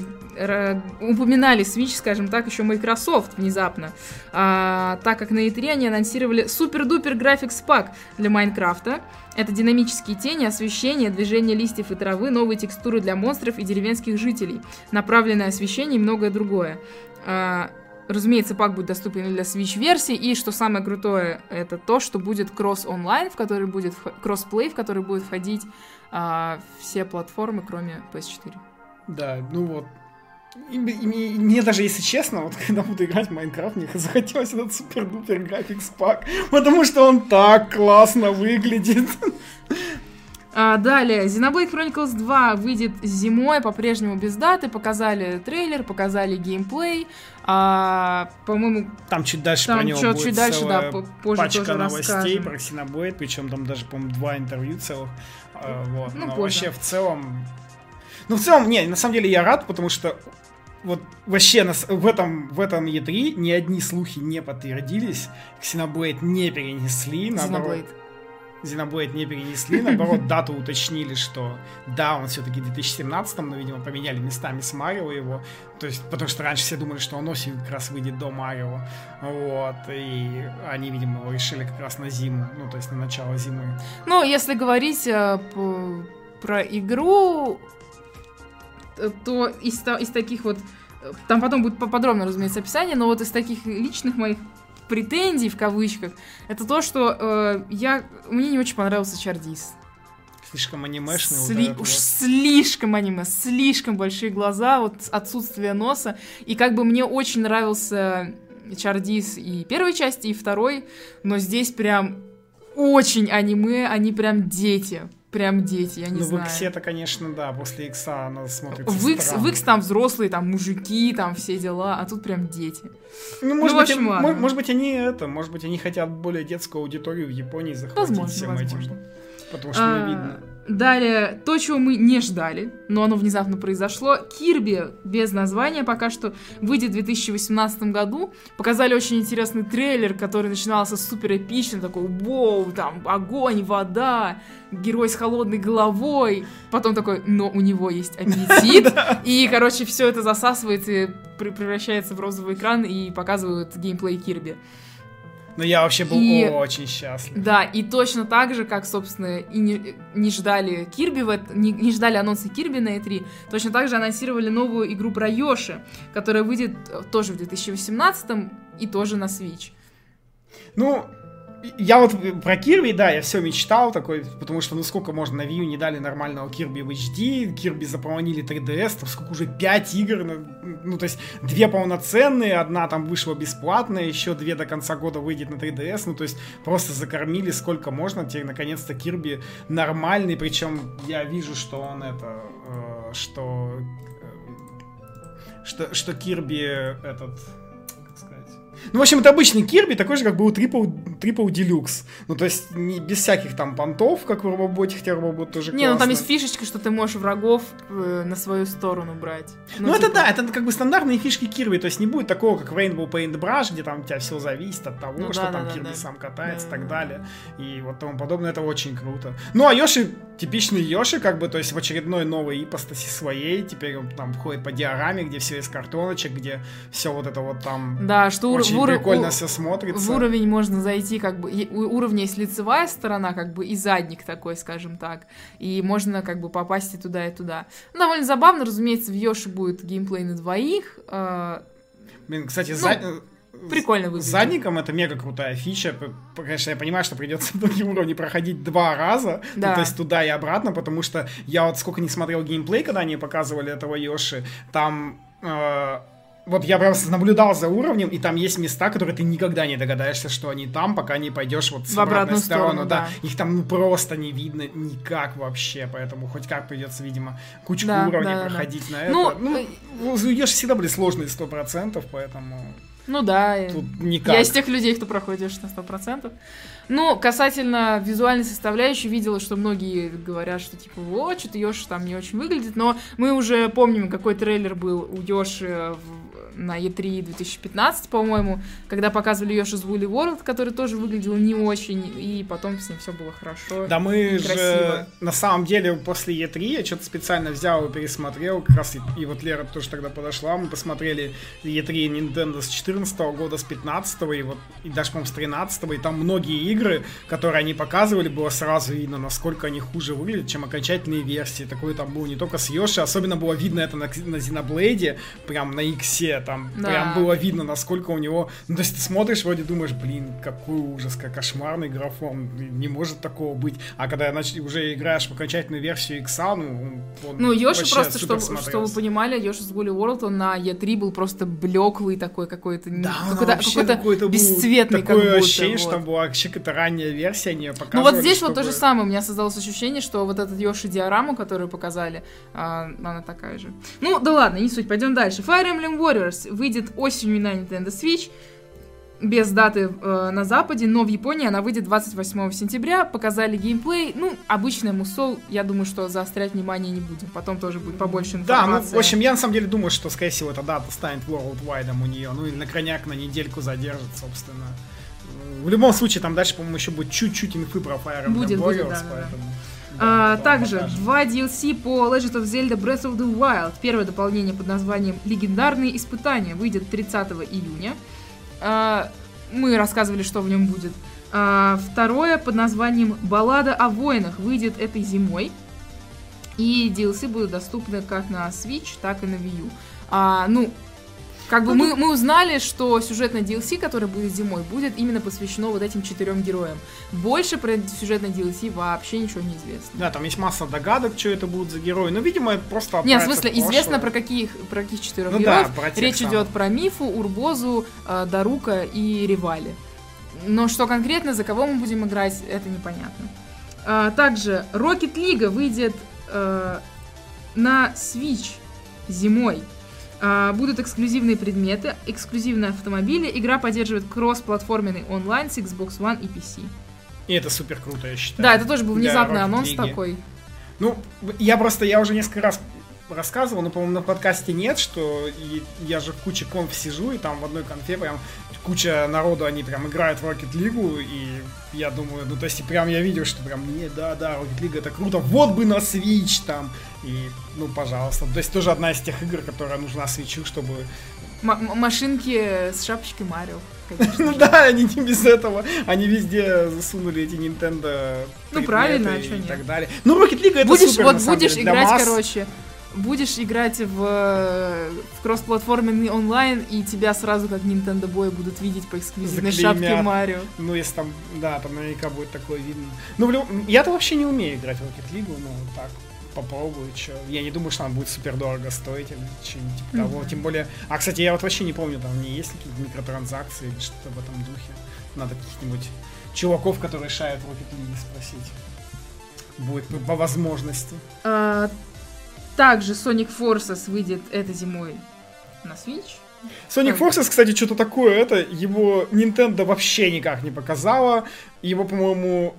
упоминали Switch, скажем так, еще Microsoft внезапно. А, так как на E3 они анонсировали супер-дупер графикс пак для Майнкрафта. Это динамические тени, освещение, движение листьев и травы, новые текстуры для монстров и деревенских жителей, направленное освещение и многое другое. А, Разумеется, пак будет доступен для Switch-версии, и что самое крутое, это то, что будет кросс-онлайн, в который будет кроссплей, в который будет входить а, все платформы, кроме PS4. Да, ну вот. И, и, и, мне даже, если честно, вот когда буду играть в Майнкрафт, мне захотелось этот супер-дупер графикс пак, потому что он так классно выглядит. А, далее, Xenoblade Chronicles 2 выйдет зимой, по-прежнему без даты. Показали трейлер, показали геймплей. А, по-моему... Там чуть дальше там про него чуть, будет чуть дальше, да, позже пачка тоже новостей расскажем. про Xenoblade, причем там даже, по-моему, два интервью целых. А, вот. Ну, Но позже. вообще в целом... Ну, в целом, не, на самом деле я рад, потому что вот вообще нас, в, этом, в этом E3 ни одни слухи не подтвердились, Xenoblade не перенесли, наоборот. Xenoblade. Xenoblade не перенесли, наоборот, дату уточнили, что да, он все-таки в 2017, но, видимо, поменяли местами с Марио его, то есть, потому что раньше все думали, что он осенью как раз выйдет до Марио, вот, и они, видимо, его решили как раз на зиму, ну, то есть на начало зимы. Ну, если говорить э, про игру, то из, из таких вот э, там потом будет поподробно, разумеется, описание, но вот из таких личных моих претензий в кавычках, это то, что э, я мне не очень понравился Чардис. Слишком анимешный. Сли- вот уж вот. слишком аниме, слишком большие глаза, вот отсутствие носа. И как бы мне очень нравился Чардис и первой части, и второй, но здесь прям очень аниме, они прям дети прям дети, я не ну, знаю. Ну, в Иксе-то, конечно, да, после Икса она смотрится в Икс, в Икс там взрослые, там мужики, там все дела, а тут прям дети. Ну, может, ну, быть, общем, может, может быть, они это, может быть, они хотят более детскую аудиторию в Японии захватить возможно, всем возможно. этим. Потому что а, не видно. Далее, то, чего мы не ждали, но оно внезапно произошло. Кирби без названия пока что выйдет в 2018 году. Показали очень интересный трейлер, который начинался супер эпично, такой, воу, там, огонь, вода, герой с холодной головой. Потом такой, но у него есть аппетит. И, короче, все это засасывает и превращается в розовый экран и показывают геймплей Кирби. Но я вообще был и, очень счастлив. Да, и точно так же, как, собственно, и не, не ждали Кирби, в, не, не ждали анонса Кирби на E3, точно так же анонсировали новую игру про Йоши, которая выйдет э, тоже в 2018 и тоже на Switch. Ну, я вот про Кирби, да, я все мечтал такой, потому что ну сколько можно на Wii U не дали нормального Кирби в HD, Кирби запомнили 3DS, там сколько уже 5 игр, ну, ну то есть две полноценные, одна там вышла бесплатная, еще две до конца года выйдет на 3DS, ну то есть просто закормили сколько можно, теперь наконец-то Кирби нормальный, причем я вижу, что он это, э, что, э, что, что Кирби этот ну, в общем, это обычный Кирби, такой же, как был Triple, Triple Deluxe. Ну, то есть, не, без всяких там понтов, как в Робоботе, хотя Робобот тоже Не, классно. ну там есть фишечка, что ты можешь врагов э, на свою сторону брать. Ну, ну типа... это да, это как бы стандартные фишки Кирби, то есть не будет такого, как в Rainbow Paintbrush, где там у тебя все зависит от того, ну, что да, там да, Кирби да, сам катается и так далее, и вот тому подобное, это очень круто. Ну, а Йоши, типичный Йоши, как бы, то есть в очередной новой ипостаси своей, теперь он там ходит по диораме, где все из картоночек, где все вот это вот там... Да, что очень в, прикольно у, все смотрится. В уровень можно зайти, как бы, у уровня есть лицевая сторона, как бы, и задник такой, скажем так. И можно, как бы, попасть и туда, и туда. Ну, довольно забавно, разумеется, в Йоши будет геймплей на двоих. Э, Блин, кстати, ну, за... Прикольно выглядит. Задником это мега крутая фича. Конечно, я понимаю, что придется многие уровни проходить два раза. Ну, да. Ну, то есть туда и обратно, потому что я вот сколько не смотрел геймплей, когда они показывали этого Йоши, там э, вот я просто наблюдал за уровнем, и там есть места, которые ты никогда не догадаешься, что они там, пока не пойдешь вот с в обратную сторону. сторону да. да. Их там ну, просто не видно никак вообще, поэтому хоть как придется, видимо, кучку да, уровней да, проходить да. на ну, это. Ну, ну, Ешь всегда были сложные сто процентов, поэтому... Ну да, тут никак. я из тех людей, кто проходишь на сто процентов. Ну, касательно визуальной составляющей, видела, что многие говорят, что типа, вот, что-то Йоши там не очень выглядит, но мы уже помним, какой трейлер был у Йоши в на E3 2015, по-моему, когда показывали Yoshi's Woolly World, который тоже выглядел не очень, и потом с ним все было хорошо. Да мы же, на самом деле, после E3 я что-то специально взял и пересмотрел, как раз и, и вот Лера тоже тогда подошла, мы посмотрели E3 Nintendo с 14 года, с 15 и вот, и даже, по-моему, с 13 и там многие игры, которые они показывали, было сразу видно, насколько они хуже выглядят, чем окончательные версии. Такое там было не только с Йоши, особенно было видно это на, на Xenoblade, прям на Иксе, там да. прям было видно, насколько у него... Ну, то есть ты смотришь, вроде думаешь, блин, какой ужас, как кошмарный графон, не может такого быть. А когда нач... уже играешь в окончательную версию Икса, ну, он Ну, Йоши просто, чтобы, чтобы вы понимали, Йоши с Woolly World, он на E3 был просто блеклый такой какой-то, да, какой-то, какой-то, какой бесцветный такое как будто, ощущение, вот. что там была вообще какая-то ранняя версия, не показывали. Ну вот здесь чтобы... вот то же самое, у меня создалось ощущение, что вот этот Йоши диораму, которую показали, а, она такая же. Ну, да ладно, не суть, пойдем дальше. Fire Emblem Warriors выйдет осенью на Nintendo Switch без даты э, на Западе, но в Японии она выйдет 28 сентября. Показали геймплей. Ну, обычный мусол. Я думаю, что заострять внимание не будем. Потом тоже будет побольше информации. Да, ну, в общем, я на самом деле думаю, что, скорее всего, эта дата станет worldwide у нее. Ну, или на крайняк на недельку задержит, собственно. В любом случае, там дальше, по-моему, еще будет чуть-чуть инфы про Fire Emblem будет, Warriors, будет, да, поэтому... Да. А, также два DLC по Legend of Zelda Breath of the Wild. Первое дополнение под названием «Легендарные испытания» выйдет 30 июня. А, мы рассказывали, что в нем будет. А, второе под названием «Баллада о воинах» выйдет этой зимой. И DLC будут доступны как на Switch, так и на Wii U. А, ну, как бы ну, мы, мы узнали, что сюжетное DLC, которое будет зимой, будет именно посвящено вот этим четырем героям. Больше про сюжетное DLC вообще ничего не известно. Да, там есть масса догадок, что это будут за герои. Но, видимо, это просто Нет, в смысле, известно про каких, про каких четырех ну, героев. Да, про Речь самых. идет про Мифу, Урбозу, э, Дарука и Ривали. Но что конкретно, за кого мы будем играть, это непонятно. А, также Rocket League выйдет э, на Switch зимой. А, будут эксклюзивные предметы, эксклюзивные автомобили. Игра поддерживает кросс-платформенный онлайн с Xbox One и PC. И это супер круто, я считаю. Да, это тоже был внезапный анонс такой. Ну, я просто, я уже несколько раз рассказывал, но, по-моему, на подкасте нет, что я же в куче конф сижу, и там в одной конфе прям куча народу, они прям играют в Rocket League, и я думаю, ну, то есть, прям я видел, что прям, не, да, да, Rocket League это круто, вот бы на Switch там, и, ну, пожалуйста. То есть, тоже одна из тех игр, которая нужна Switch, чтобы... М- машинки с шапочкой Марио. Ну да, они не без этого. Они везде засунули эти Nintendo Ну правильно, а что и так далее. Ну, Rocket League это будешь, супер, Вот будешь играть, короче, будешь играть в, в кроссплатформенный онлайн, и тебя сразу как Nintendo Boy будут видеть по эксклюзивной шапке Марио. Ну, если там, да, там наверняка будет такое видно. Ну, я-то вообще не умею играть в Rocket League, ну, так, попробую, что. Я не думаю, что она будет супер дорого стоить или что-нибудь типа mm-hmm. того. Тем более. А, кстати, я вот вообще не помню, там не есть какие-то микротранзакции или что-то в этом духе. Надо каких-нибудь чуваков, которые шают Rocket League, спросить. Будет по возможности. А, также Sonic Forces выйдет этой зимой на Switch. Sonic Forces, кстати, что-то такое, это его Nintendo вообще никак не показала. Его, по-моему,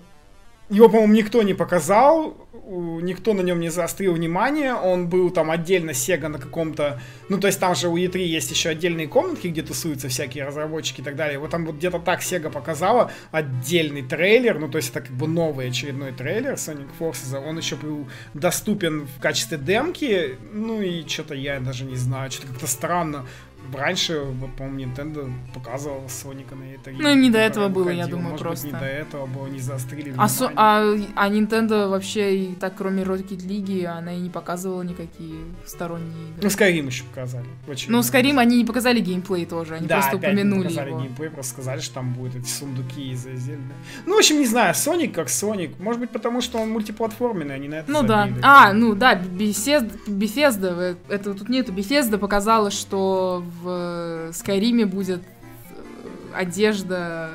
его, по-моему, никто не показал, никто на нем не заострил внимание, он был там отдельно Sega на каком-то, ну, то есть там же у E3 есть еще отдельные комнатки, где тусуются всякие разработчики и так далее, вот там вот где-то так Sega показала отдельный трейлер, ну, то есть это как бы новый очередной трейлер Sonic Forces, он еще был доступен в качестве демки, ну, и что-то я даже не знаю, что-то как-то странно, Раньше, по-моему, Nintendo показывала Соника на этой Ну, не до этого было, я думаю, Может просто. Быть, не до этого было, не заострили а, со, а, а Nintendo вообще, и так, кроме Rocket League, она и не показывала никакие сторонние игры. Ну, Skyrim еще показали. Очень ну, Skyrim они не показали геймплей тоже, они да, просто опять упомянули не показали его. геймплей, просто сказали, что там будут эти сундуки из Зельды. Ну, в общем, не знаю, Sonic как Sonic. Может быть, потому что он мультиплатформенный, а на это Ну да. А, ну да, Bethesda, Bethesda, это тут нету, Bethesda показала, что в Скайриме будет э, одежда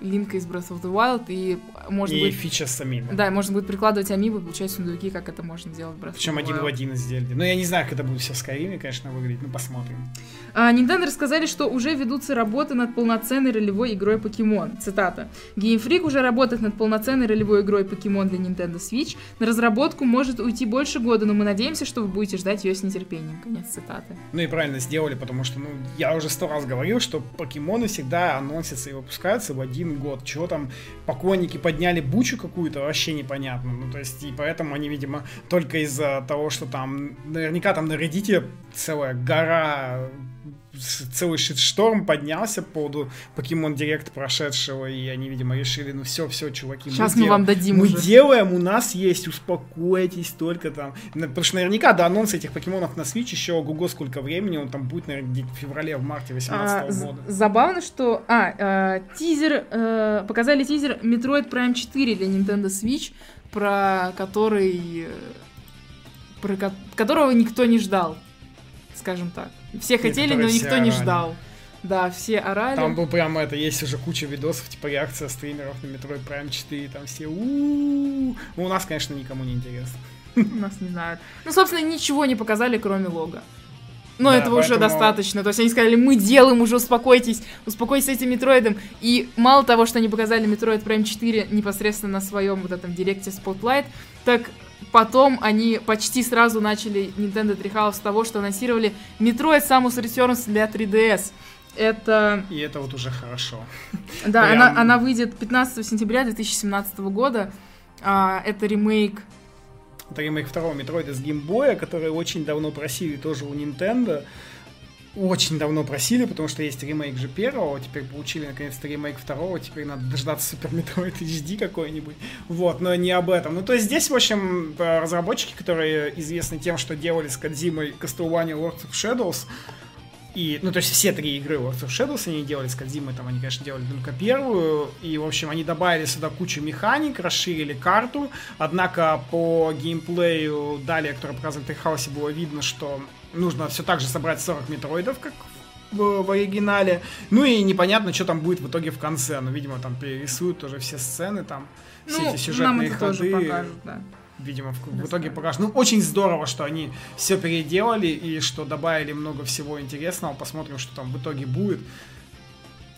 Линка из Breath of the Wild, и может и быть... фича с амибо. Да, можно будет прикладывать амибо, получать сундуки, как это можно делать в Причем один в один из Зельды. Но я не знаю, как это будет все в Скайриме, конечно, выглядеть. Ну, посмотрим. А, Nintendo рассказали, что уже ведутся работы над полноценной ролевой игрой Покемон. Цитата. Game Freak уже работает над полноценной ролевой игрой Покемон для Nintendo Switch. На разработку может уйти больше года, но мы надеемся, что вы будете ждать ее с нетерпением. Конец цитаты. Ну и правильно сделали, потому что, ну, я уже сто раз говорил, что покемоны всегда анонсятся и выпускаются в один год. Чего там поклонники подняли бучу какую-то, вообще непонятно. Ну, то есть, и поэтому они, видимо, только из-за того, что там, наверняка там на Reddit целая гора целый шторм поднялся по поводу Покемон Директ прошедшего, и они, видимо, решили, ну все, все, чуваки, Сейчас мы дел- вам дадим мы уже. делаем, у нас есть, успокойтесь только там. Потому что наверняка до анонса этих покемонов на Switch еще ого сколько времени, он там будет, наверное, в феврале, в марте 2018 А, года. забавно, что... А, э, тизер... э, показали тизер Metroid Prime 4 для Nintendo Switch, про который... э, Про ко- которого никто не ждал, скажем так. Все хотели, но никто не ждал. Да, все орали. Там был прямо это, есть уже куча видосов, типа реакция стримеров на Metroid Prime 4, там все у У нас, конечно, никому не интересно. Нас не знают. Ну, собственно, ничего не показали, кроме лога. Но Да, этого уже поэтому- достаточно. То есть они сказали, мы делаем, уже успокойтесь, успокойтесь с этим Метроидом. И мало того, что они показали Metroid Prime 4 непосредственно на своем вот этом директе Spotlight, так потом они почти сразу начали Nintendo Treehouse с того, что анонсировали Metroid Samus Returns для 3DS. Это... И это вот уже хорошо. Да, Прям- она, она выйдет 15 сентября 2017 года. А, это ремейк Это ремейк второго Метроида с геймбоя, который очень давно просили тоже у Nintendo. Очень давно просили, потому что есть ремейк же первого, теперь получили наконец-то ремейк второго, теперь надо дождаться Super Metroid HD какой-нибудь. Вот, но не об этом. Ну, то есть здесь, в общем, э, разработчики, которые известны тем, что делали с Кодзимой Castlevania Lords of Shadows, и, ну, то есть все три игры Lords of Shadows они делали с Кодзимой, там они, конечно, делали только первую, и, в общем, они добавили сюда кучу механик, расширили карту, однако по геймплею далее, который показывали в Трихаусе, было видно, что нужно все так же собрать 40 метроидов, как в, в оригинале, ну и непонятно, что там будет в итоге в конце, ну, видимо, там перерисуют тоже все сцены, там, все Ну, эти нам сюжетные ходы покажут, да. видимо, в, в итоге покажут. Ну, очень здорово, что они все переделали и что добавили много всего интересного. Посмотрим, что там в итоге будет.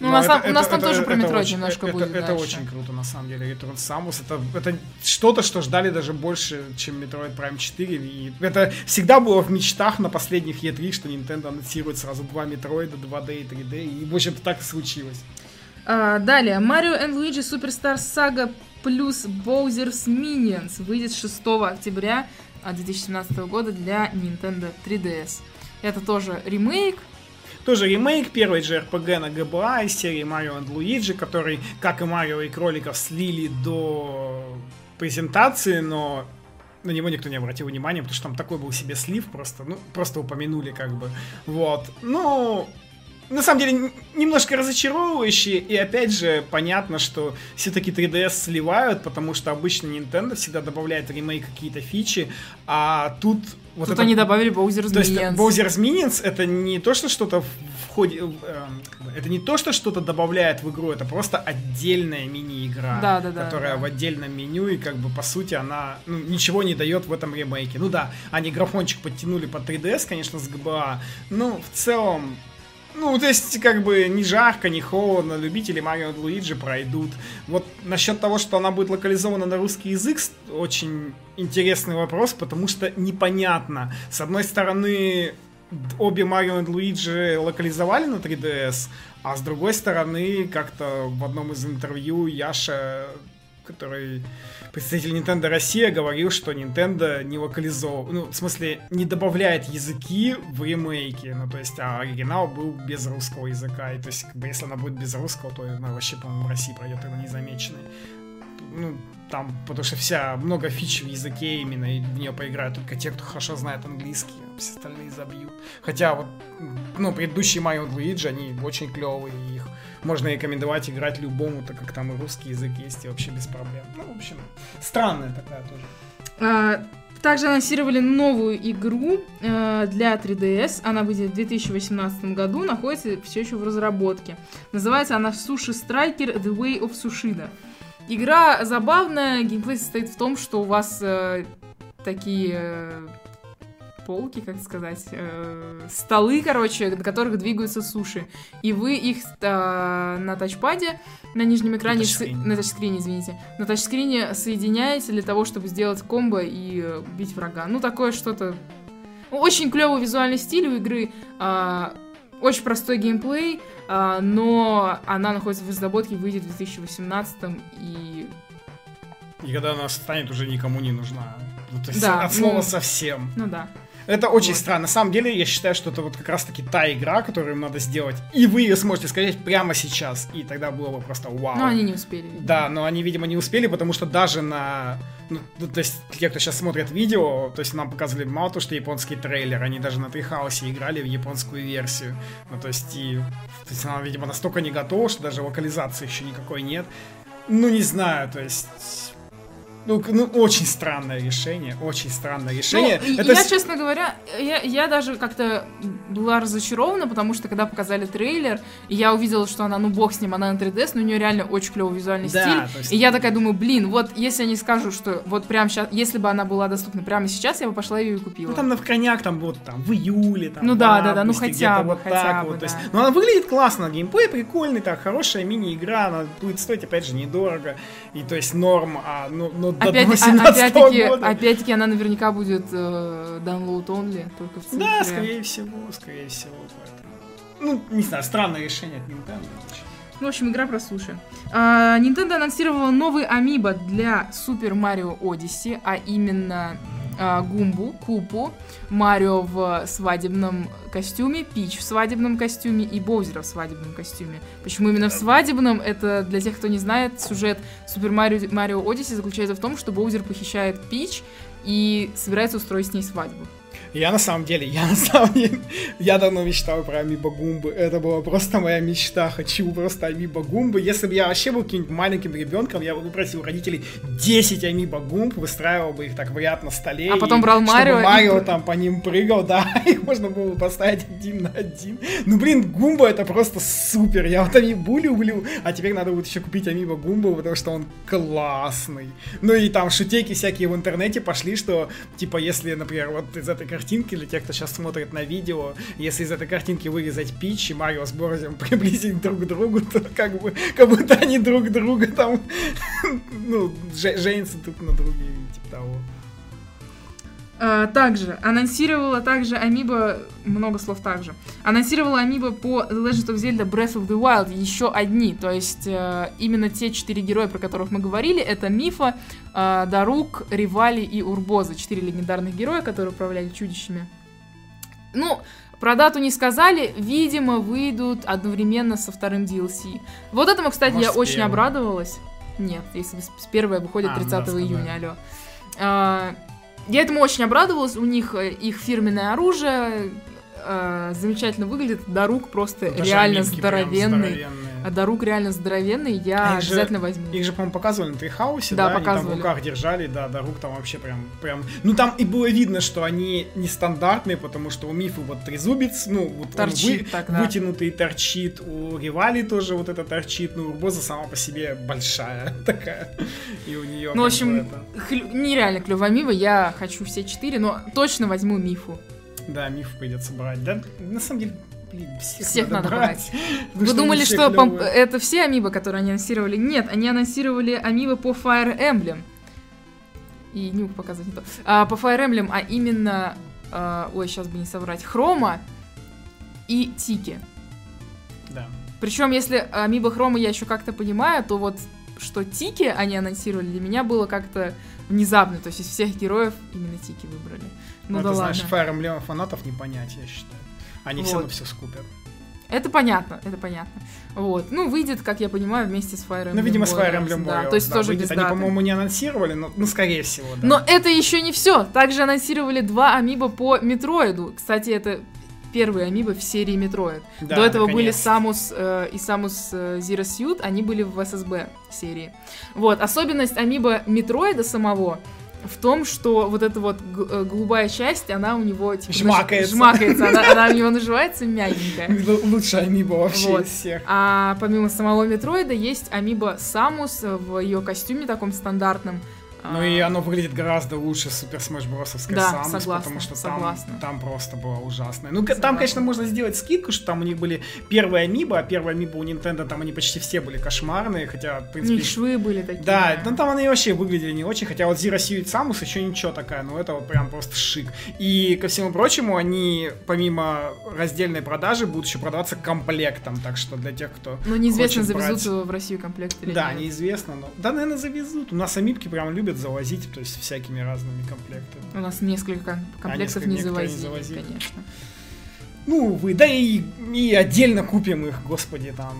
Ну, у нас там- у нас там тоже про Metroid очень- немножко это, будет Это дальше. очень круто, на самом деле, Return Samus. Это, это что-то, что ждали даже больше, чем Metroid Prime 4. И это всегда было в мечтах на последних E3, что Nintendo анонсирует сразу два Метроида, 2D и 3D. И, в общем-то, так и случилось. А, далее, Mario and Luigi Superstar Saga плюс Bowser's Minions выйдет 6 октября а, 2017 года для Nintendo 3DS. Это тоже ремейк. Тоже ремейк, первый же RPG на GBA из серии Mario and Luigi, который, как и Марио и Кроликов, слили до презентации, но на него никто не обратил внимания, потому что там такой был себе слив, просто, ну, просто упомянули как бы. Вот. Ну, на самом деле, немножко разочаровывающие, и опять же, понятно, что все-таки 3DS сливают, потому что обычно Nintendo всегда добавляет ремейк какие-то фичи, а тут... Вот Тут это- они добавили Bowser's то есть Minions. Bowser's Minions это не то, что что-то в в ходе... э, как бы, это не то, что что-то добавляет в игру, это просто отдельная мини-игра, Да, да, да, которая да. в отдельном меню, и как бы по сути она ну, ничего не дает в этом ремейке. Ну да, они графончик подтянули по 3DS, конечно, с GBA, но в целом ну, то есть, как бы, ни жарко, ни холодно, любители Марио и Луиджи пройдут. Вот насчет того, что она будет локализована на русский язык, очень интересный вопрос, потому что непонятно. С одной стороны, обе Марио и Луиджи локализовали на 3DS, а с другой стороны, как-то в одном из интервью Яша, который представитель Nintendo Россия, говорил, что Nintendo не локализовывает, ну, в смысле, не добавляет языки в ремейке, ну, то есть, а оригинал был без русского языка, и то есть, как бы, если она будет без русского, то она вообще, по-моему, в России пройдет тогда незамеченной. Ну, там, потому что вся, много фич в языке именно, и в нее поиграют только те, кто хорошо знает английский, а все остальные забьют. Хотя вот, ну, предыдущие Mario Luigi, они очень клевые, их можно рекомендовать играть любому, так как там и русский язык есть, и вообще без проблем. Ну, в общем, странная такая тоже. А, Также анонсировали новую игру э, для 3DS. Она выйдет в 2018 году, находится все еще в разработке. Называется она Sushi Striker The Way of Sushida. Игра забавная, геймплей состоит в том, что у вас э, такие э, полки, как сказать, э, столы, короче, на которых двигаются суши. И вы их э, на тачпаде, на нижнем экране, На тачскрине. на тачскрине, извините, на тачскрине соединяете для того, чтобы сделать комбо и э, бить врага. Ну, такое что-то... Очень клевый визуальный стиль у игры, а, очень простой геймплей, а, но она находится в разработке, выйдет в 2018 и И когда она станет, уже никому не нужна. Ну, то есть Да, от слова ну. совсем. ну да. Это очень Вот. странно. На самом деле, я считаю, что это вот как раз-таки та игра, которую им надо сделать. И вы ее сможете скачать прямо сейчас. И тогда было бы просто вау. Но они не успели. Да, но они, видимо, не успели, потому что даже на... Ну, ну, то есть, те, кто сейчас смотрит видео, то есть нам показывали мало то, что японский трейлер, они даже на Трихаусе играли в японскую версию. Ну, то есть, и... То есть, она, видимо, настолько не готова, что даже локализации еще никакой нет. Ну, не знаю, то есть... Ну, ну, очень странное решение, очень странное решение. Ну, Это я, с- честно говоря, я, я даже как-то была разочарована, потому что когда показали трейлер, и я увидела, что она, ну бог с ним, она на 3DS, но у нее реально очень клевый визуальный Да, стиль. есть- И я такая думаю, блин, вот если они скажут, что вот прямо сейчас, если бы она была доступна прямо сейчас, я бы пошла ее и купила. Ну там на крайняк там вот там в июле, там, Ну да, да, да, ну хотя бы, вот хотя так бы, вот. То есть, да. ну она выглядит классно, геймплей прикольный, так, хорошая мини-игра, она будет стоить, опять же, недорого. И то есть норм, а, ну, ну до Опять, до а- 18 опять-таки, года. опять-таки она наверняка будет э, download only, только в цифре. Да, скорее всего, скорее всего, поэтому. Ну, не знаю, странное решение от Nintendo. Ну, в общем, игра про суши. А, Nintendo анонсировала новый амибо для Super Mario Odyssey, а именно а, Гумбу, Купу, Марио в свадебном костюме, Пич в свадебном костюме и Боузера в свадебном костюме. Почему именно в свадебном? Это для тех, кто не знает, сюжет Super Mario, Mario Odyssey заключается в том, что Боузер похищает Пич и собирается устроить с ней свадьбу. Я на самом деле, я на самом деле, я давно мечтал про Амибо Гумбы. Это была просто моя мечта. Хочу просто Амибо Гумбы. Если бы я вообще был каким-нибудь маленьким ребенком, я бы попросил родителей 10 Амибо Гумб, выстраивал бы их так в ряд на столе. А потом и брал чтобы Марио и Марио пр- там по ним прыгал, да, их можно было бы поставить один на один. Ну, блин, Гумба это просто супер. Я вот Амибу люблю, а теперь надо будет еще купить Амибо Гумбу, потому что он классный. Ну и там шутейки всякие в интернете пошли, что, типа, если, например, вот из этой картинки, для тех, кто сейчас смотрит на видео, если из этой картинки вырезать Пич и Марио с Борзем приблизить друг к другу, то как бы, как будто они друг друга там, ну, же- женятся друг на друге, типа того. А, Также анонсировала также Амиба, много слов также, анонсировала Амиба по The Legend of Zelda Breath of the Wild еще одни, то есть э, именно те четыре героя, про которых мы говорили, это Мифа, э, Дарук, Ривали и Урбоза, четыре легендарных героя, которые управляли чудищами. Ну, про дату не сказали, видимо, выйдут одновременно со вторым DLC. Вот этому, кстати, Может, я очень первым. обрадовалась. Нет, если с первой выходит А, ну 30 да, сказали. июня, алло. Я этому очень обрадовалась. У них э, их фирменное оружие э, замечательно выглядит. Дарук просто Даже реально здоровенный. здоровенные. А Дарук реально здоровенный. Я же- обязательно возьму. Их же, по-моему, показывали на Трихаусе, Да, да, они там в показывали. руках держали, да, да, рук там вообще прям, прям... Ну, там и было видно, что они нестандартные, потому что у Мифы вот трезубец, ну, вот он Торчит вы- так, да. вытянутый торчит, у Ривали тоже вот это торчит, ну, Урбоза сама по себе большая такая, и у нее... Ну, в общем, хлю- нереально клевая мива. Я хочу все четыре, но точно возьму Мифу. Да, Миф придется брать, да, на самом деле, блин, всех, Всех надо брать. потому Вы думали, что пом- это все амибо, которые они анонсировали? Нет, они анонсировали амибо по Fire Emblem. И нюх показывать не то. А, по Fire Emblem, а именно... а, ой, сейчас бы не соврать. Хрома и Тики. Да. Причем, если амибо Хрома я еще как-то понимаю, то вот что Тики они анонсировали, для меня было как-то внезапно. То есть из всех героев именно Тики выбрали. Ну Ну, да ты ладно. знаешь, Fire Emblem фанатов не понять, я считаю. Они все Вот. равно все скупят. Это понятно, это понятно. Вот. Ну, выйдет, как я понимаю, вместе с Fire Emblem Ну, видимо, с Fire Warriors, Emblem Да, то есть да, тоже выйдет. без Они, даты. по-моему, не анонсировали, но, ну, скорее всего, да. Но это еще не все. Также анонсировали два амибо по Метроиду. Кстати, это первые amiibo в серии Metroid. Да, До этого были наконец. Самус э, и Самус э, Zero Suit, они были в SSB серии. Вот, особенность amiibo Метроида самого в том, что вот эта вот э, голубая часть, она у него типа, наж- Жмакается. жмакается, она, она у него нажимается мягенькая. Лучшая amiibo вообще Вот. из всех. А помимо самого Метроида есть amiibo Самус в ее костюме таком стандартном. Ну А, и оно выглядит гораздо лучше Super Smash Bros овской Да, Самус, согласна, потому что согласна. там, там просто было ужасно. Ну, к- там, Согласна. конечно, можно сделать скидку, что там у них были первые амибо, а первые амибо у Nintendo, там они почти все были кошмарные, хотя, в принципе... них швы были такие. Да, ну там они вообще выглядели не очень, хотя вот Zero Suit Samus еще ничего такая, но это вот прям просто шик. И ко всему прочему, они помимо раздельной продажи будут еще продаваться комплектом, так что для тех, кто... Но неизвестно, завезут брать- в Россию комплект или Да, нет. неизвестно, но... Да, наверное, завезут. У нас амибки прям любят завозить, то есть всякими разными комплектами. У нас несколько комплектов несколько- не некоторые не завозили, завозили. конечно. Ну, вы, да и, и отдельно купим их, господи, там.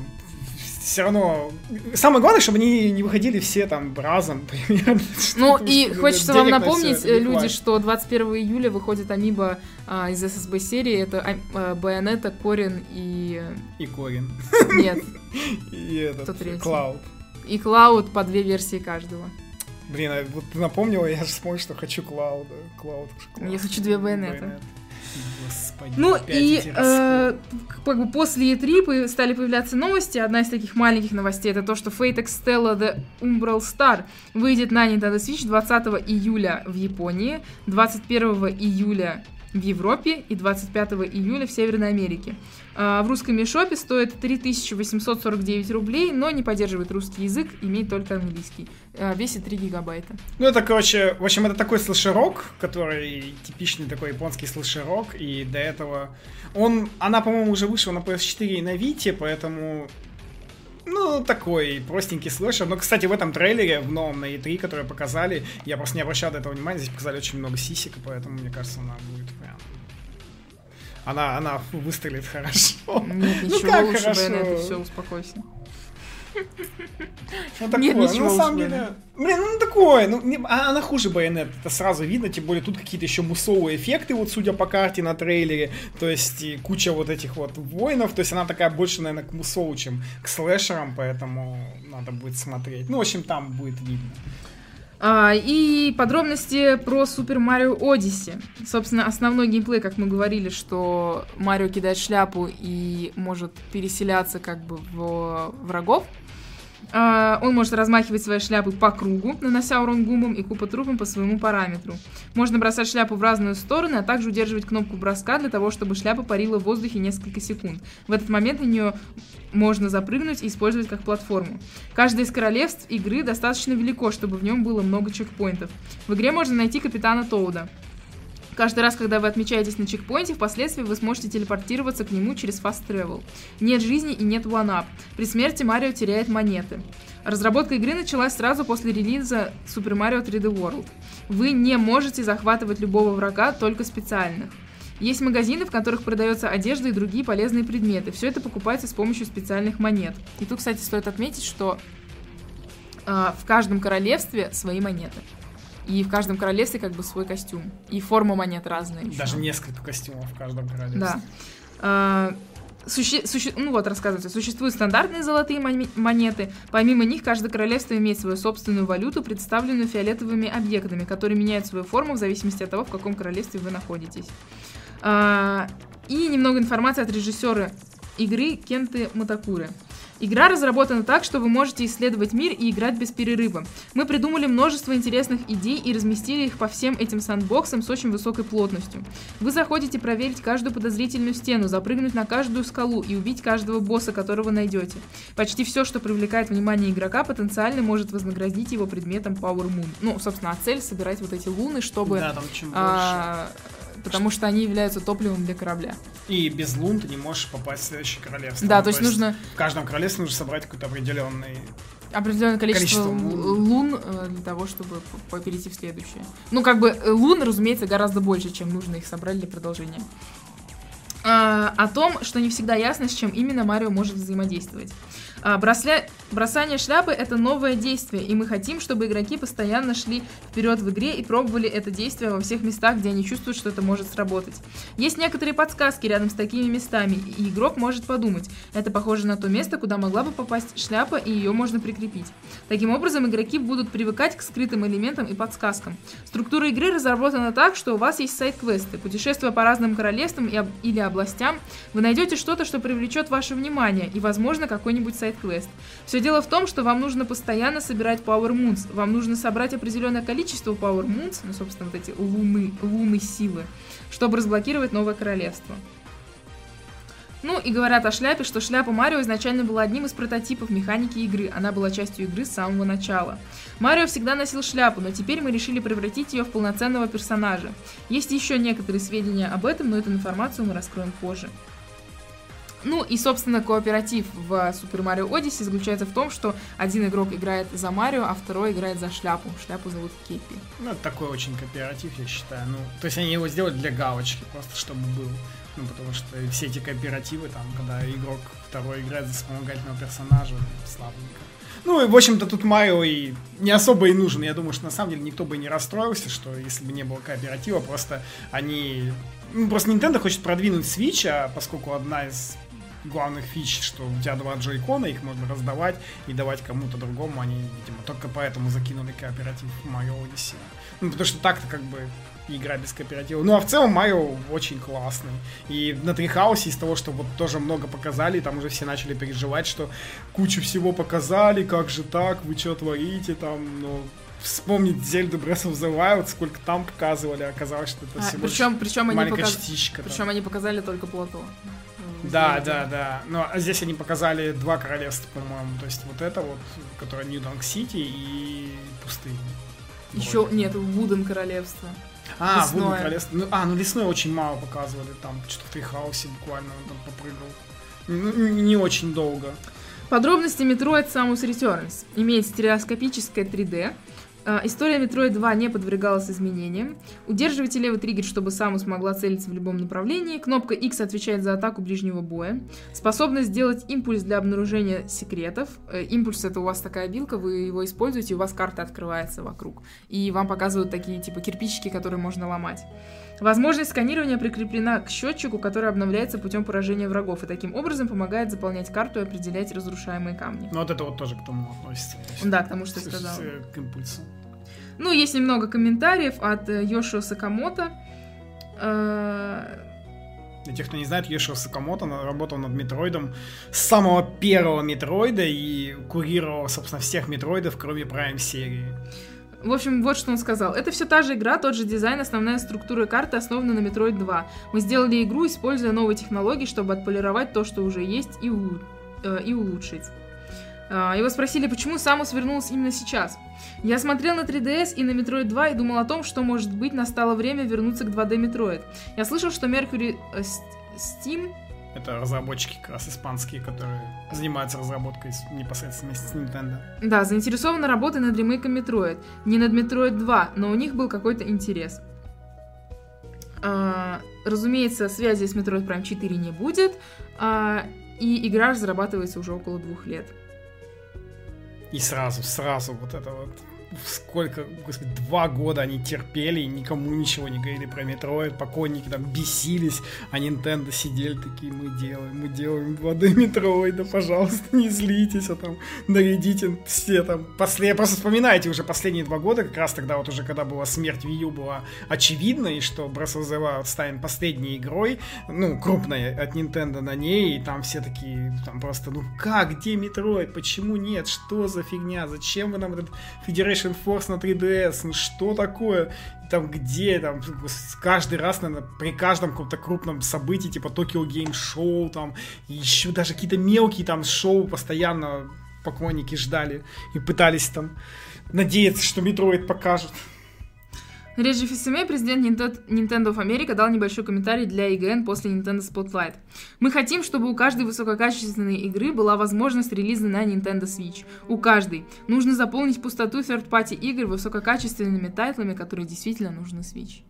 Все равно. Самое главное, чтобы они не выходили все там разом, примерно. Ну и хочется вам на напомнить, э, люди, что 21 июля выходит Амиба а, из ССБ серии. Это а, а, Байонета, Корин и... И Корин. Нет, И этот? Клауд. и Клауд по две версии каждого. Блин, а вот ты напомнила, я же вспомнил, что хочу Клауда. Клауд. Я хочу две байонета. Господи, Ну и э, как бы после E3 по- стали появляться новости. Одна из таких маленьких новостей это то, что Fate Extella The Umbral Star выйдет на Nintendo Switch 20 июля в Японии, 21 июля в Европе и 25 июля в Северной Америке. А, В русском мишопе стоит 3849 рублей, но не поддерживает русский язык, имеет только английский. А, Весит 3 гигабайта. Ну, это, короче, в общем, это такой слэшерок, который типичный такой японский слэшерок, и до этого... Он, она, по-моему, уже вышла на PS4 и на Вите, поэтому... Ну, такой простенький слэшер. Но, кстати, в этом трейлере, в новом на E3, который показали, я просто не обращал до этого внимания, здесь показали очень много сисек, и поэтому, мне кажется, она будет прям... Она, она выстрелит хорошо. Нет, Ну ничего как лучше хорошо? Байонета, все, успокойся. Ну, такое, Нет, ну, ничего на самом деле... Блин, ну такое, ну, не- а она хуже Байонет, это сразу видно, тем более тут какие-то еще мусовые эффекты, вот судя по карте на трейлере, то есть и куча вот этих вот воинов, то есть она такая больше, наверное, к мусову, чем к слэшерам, поэтому надо будет смотреть. Ну, в общем, там будет видно. А, и подробности про Супер Марио Одиссе. Собственно, основной геймплей, как мы говорили, что Марио кидает шляпу и может переселяться как бы в врагов. А, он может размахивать свои шляпы по кругу, нанося урон гумбам и купа трупам по своему параметру. Можно бросать шляпу в разные стороны, а также удерживать кнопку броска для того, чтобы шляпа парила в воздухе несколько секунд. В этот момент на нее можно запрыгнуть и использовать как платформу. Каждое из королевств игры достаточно велико, чтобы в нем было много чекпоинтов. В игре можно найти капитана Тоуда. Каждый раз, когда вы отмечаетесь на чекпоинте, впоследствии вы сможете телепортироваться к нему через Fast Travel. Нет жизни и нет one-up. При смерти Марио теряет монеты. Разработка игры началась сразу после релиза Super Mario 3D World. Вы не можете захватывать любого врага, только специальных. Есть магазины, в которых продается одежда и другие полезные предметы. Все это покупается с помощью специальных монет. И тут, кстати, стоит отметить, что а, в каждом королевстве свои монеты. И в каждом королевстве как бы свой костюм. И форма монет разная. ещё. Даже несколько костюмов в каждом королевстве. Да. А, суще- суще- ну вот, рассказывается. Существуют стандартные золотые монеты. Помимо них, каждое королевство имеет свою собственную валюту, представленную фиолетовыми объектами, которые меняют свою форму в зависимости от того, в каком королевстве вы находитесь. А, и немного информации от режиссера игры Кенты Матакуры. Игра разработана так, что вы можете исследовать мир и играть без перерыва. Мы придумали множество интересных идей и разместили их по всем этим сандбоксам с очень высокой плотностью. Вы заходите проверить каждую подозрительную стену, запрыгнуть на каждую скалу и убить каждого босса, которого найдете. Почти все, что привлекает внимание игрока, потенциально может вознаградить его предметом Power Moon. Ну, собственно, а цель собирать вот эти луны, чтобы... Да, там чем больше. а, потому что они являются топливом для корабля. И без лун ты не можешь попасть в следующее королевство. Да, Ну, то есть нужно В каждом королевстве нужно собрать какой-то определенный определенное количество, Количество лун, э, для того, чтобы перейти в следующее. Ну, как бы э, лун, разумеется, гораздо больше, чем нужно их собрать для продолжения. а, о том, что не всегда ясно, с чем именно Марио может взаимодействовать. А, бросля... Бросание шляпы это новое действие, и мы хотим, чтобы игроки постоянно шли вперед в игре и пробовали это действие во всех местах, где они чувствуют, что это может сработать. Есть некоторые подсказки рядом с такими местами, и игрок может подумать, это похоже на то место, куда могла бы попасть шляпа, и ее можно прикрепить. Таким образом, игроки будут привыкать к скрытым элементам и подсказкам. Структура игры разработана так, что у вас есть сайт-квесты. Путешествуя по разным королевствам и об... или областям, вы найдете что-то, что привлечет ваше внимание, и, возможно, какой-нибудь сайт сайт-квест. Все дело в том, что вам нужно постоянно собирать Power Moons. Вам нужно собрать определенное количество Power Moons, ну, собственно, вот эти луны, луны силы, чтобы разблокировать новое королевство. Ну и говорят о шляпе, что шляпа Марио изначально была одним из прототипов механики игры. Она была частью игры с самого начала. Марио всегда носил шляпу, но теперь мы решили превратить ее в полноценного персонажа. Есть еще некоторые сведения об этом, но эту информацию мы раскроем позже. Ну и, собственно, кооператив в Super Mario Odyssey заключается в том, что один игрок играет за Марио, а второй играет за шляпу. Шляпу зовут Кепи. Ну, это такой очень кооператив, я считаю. Ну, то есть они его сделали для галочки, просто чтобы был. Ну, потому что все эти кооперативы, там, когда игрок второй играет за вспомогательного персонажа, слабенько. Ну, и, в общем-то, тут Марио и не особо и нужен. Я думаю, что на самом деле никто бы не расстроился, что если бы не было кооператива, просто они... Ну, просто Nintendo хочет продвинуть Switch, а поскольку одна из главных фич, что у тебя два джойкона, их можно раздавать и давать кому-то другому. Они, видимо, только поэтому закинули кооператив Mario Odyssey. Ну, потому что так-то как бы игра без кооператива. Ну, а в целом Марио очень классный. И на Трихаусе из того, что вот тоже много показали, там уже все начали переживать, что кучу всего показали, как же так, вы что творите там, ну, вспомнить Зельду Breath of the Wild, сколько там показывали, оказалось, что это а, всего причем, причем они маленькая показ... частичка. Причем там. они показали только плато. Да, да, да. Но здесь они показали два королевства, по-моему. То есть вот это вот, которое Нью-Донг Сити и пустыня. Еще нет, Вуден королевство. А, Вуден королевство. Ну, а, ну лесное очень мало показывали. Там что-то в Трихаусе буквально он там попрыгал. Ну, не очень долго. Подробности Metroid Samus Returns. Имеет стереоскопическое 3D, а, история Metroid 2 не подвергалась изменениям. Удерживайте левый триггер, чтобы Самус могла целиться в любом направлении. Кнопка X отвечает за атаку ближнего боя. Способность сделать импульс для обнаружения секретов. Э, импульс это у вас такая билка, вы его используете, у вас карта открывается вокруг. И вам показывают такие типа кирпичики, которые можно ломать. Возможность сканирования прикреплена к счетчику, который обновляется путем поражения врагов, и таким образом помогает заполнять карту и определять разрушаемые камни. Ну вот это вот тоже к тому относится. Да, к тому, что я сказал. К импульсу. Ну, есть немного комментариев от э, Йошио Сакамото. Э, Для тех, кто не знает, Йошио Сакамото работал над Метроидом с самого первого Метроида и курировал, собственно, всех Метроидов, кроме Prime серии. В общем, вот что он сказал. Это все та же игра, тот же дизайн, основная структура карты основана на Metroid 2. Мы сделали игру, используя новые технологии, чтобы отполировать то, что уже есть, и, у... э, и улучшить. Э, его спросили, почему Самус вернулся именно сейчас. Я смотрел на 3DS и на Metroid 2 и думал о том, что, может быть, настало время вернуться к 2D Metroid. Я слышал, что Mercury э, Steam это разработчики как раз испанские, которые занимаются разработкой непосредственно вместе с Nintendo. Да, заинтересованы работой над ремейком Metroid. Не над Metroid 2, но у них был какой-то интерес. А, разумеется, связи с Metroid Prime 4 не будет, а, и игра разрабатывается уже около двух лет. И сразу, сразу вот это вот сколько, господи, два года они терпели никому ничего не говорили про Метроид, покойники там бесились, а Nintendo сидели такие, мы делаем, мы делаем 2D Метроида, пожалуйста, не злитесь, а там нарядите все там, после, просто вспоминайте уже последние два года, как раз тогда вот уже, когда была смерть Wii U, была очевидна, и что Breath of the Wild станет последней игрой, ну, крупной от Nintendo на ней, и там все такие, там просто, ну как, где Metroid, почему нет, что за фигня, зачем вы нам этот Federation Generation Force на 3DS, ну что такое? Там где, там, каждый раз, наверное, при каждом каком-то крупном событии, типа Tokyo Game Show, там, еще даже какие-то мелкие там шоу постоянно поклонники ждали и пытались там надеяться, что Metroid покажут. Реджи Фисуме, президент Nintendo of America, дал небольшой комментарий для IGN после Nintendo Spotlight. Мы хотим, чтобы у каждой высококачественной игры была возможность релиза на Nintendo Switch. У каждой. Нужно заполнить пустоту third-party игр высококачественными тайтлами, которые действительно нужны Switch.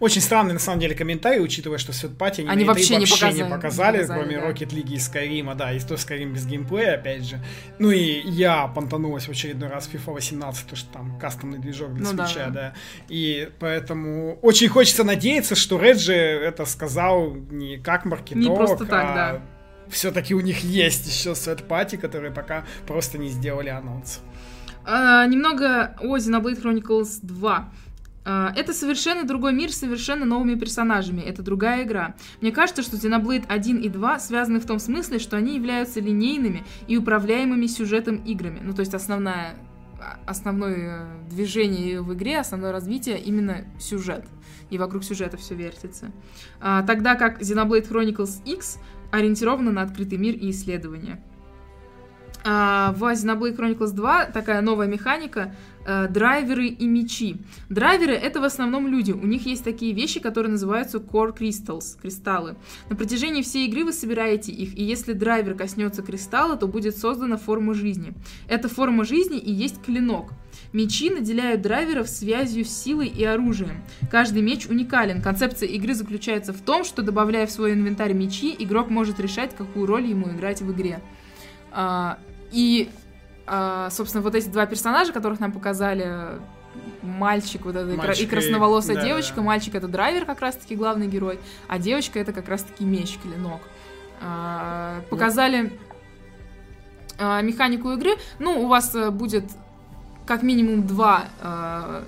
Очень странный, на самом деле, комментарий, учитывая, что Светпати они, они вообще, не, показали, не показали, не показали кроме да. Rocket League и Skyrim, да, и то Skyrim без геймплея, опять же. Ну и я понтанулась в очередной раз в FIFA 18, то что там кастомный движок для ну, свеча, да. да. И поэтому очень хочется надеяться, что Реджи это сказал не как маркетолог, не просто так, а да. все-таки у них есть еще Светпати, которые пока просто не сделали анонс. А, немного о Xenoblade Chronicles 2. А, это совершенно другой мир с совершенно новыми персонажами. Это другая игра. Мне кажется, что Xenoblade 1 и 2 связаны в том смысле, что они являются линейными и управляемыми сюжетом играми. Ну, то есть основная, а, основное движение в игре, основное развитие именно сюжет. И вокруг сюжета все вертится. А, тогда как Xenoblade Chronicles X ориентирована на открытый мир и исследования. А, в Xenoblade Chronicles 2 такая новая механика э, драйверы и мечи. Драйверы — это в основном люди. У них есть такие вещи, которые называются Core Crystals, кристаллы. На протяжении всей игры вы собираете их, и если драйвер коснется кристалла, то будет создана форма жизни. Эта форма жизни и есть клинок. Мечи наделяют драйверов связью с силой и оружием. Каждый меч уникален. Концепция игры заключается в том, что добавляя в свой инвентарь мечи, игрок может решать, какую роль ему играть в игре. А, и, э, собственно, вот эти два персонажа, которых нам показали, мальчик вот это мальчик и красноволосая и... девочка, да. мальчик это драйвер как раз-таки главный герой, а девочка это как раз-таки меч, клинок. Э, показали э, механику игры. Ну, у вас э, будет как минимум два э,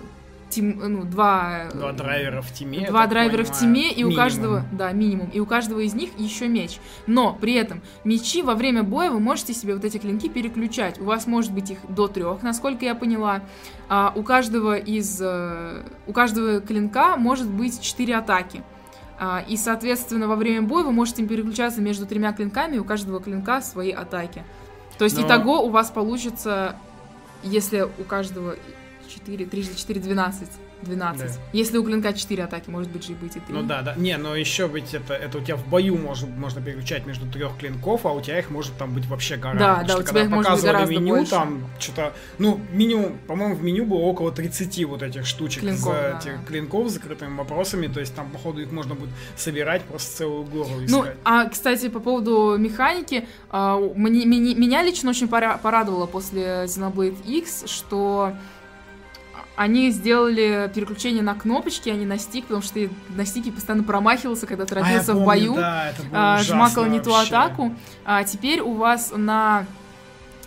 тим, ну, два... Два драйвера в тиме. Два драйвера понимаю. в тиме, и минимум. у каждого, да, минимум, и у каждого из них еще меч. Но при этом мечи во время боя вы можете себе вот эти клинки переключать. У вас может быть их до трех, насколько я поняла. А у каждого из... Э, у каждого клинка может быть четыре атаки. А, и, соответственно, во время боя вы можете переключаться между тремя клинками, и у каждого клинка свои атаки. То есть, Но... итого у вас получится, если у каждого 4, 3 за 4, 12. 12. Да. Если у клинка 4 атаки, может быть же и быть и 3. Ну да, да. Не, но еще быть это, это у тебя в бою может, можно переключать между трех клинков, а у тебя их может там быть вообще гора. Да, да, у тебя их может быть гораздо меню, больше. там что-то, ну, минимум, по-моему, в меню было около 30 вот этих штучек клинков, за, да. этих клинков с закрытыми вопросами, то есть там, походу, их можно будет собирать просто целую гору искать. Ну, а, кстати, по поводу механики, а, мне, меня лично очень порадовало после Xenoblade X, что они сделали переключение на кнопочки, а не на стик, потому что ты на стике постоянно промахивался, когда торопился а, помню, в бою, да, а, жмакал не ту атаку. А теперь у вас на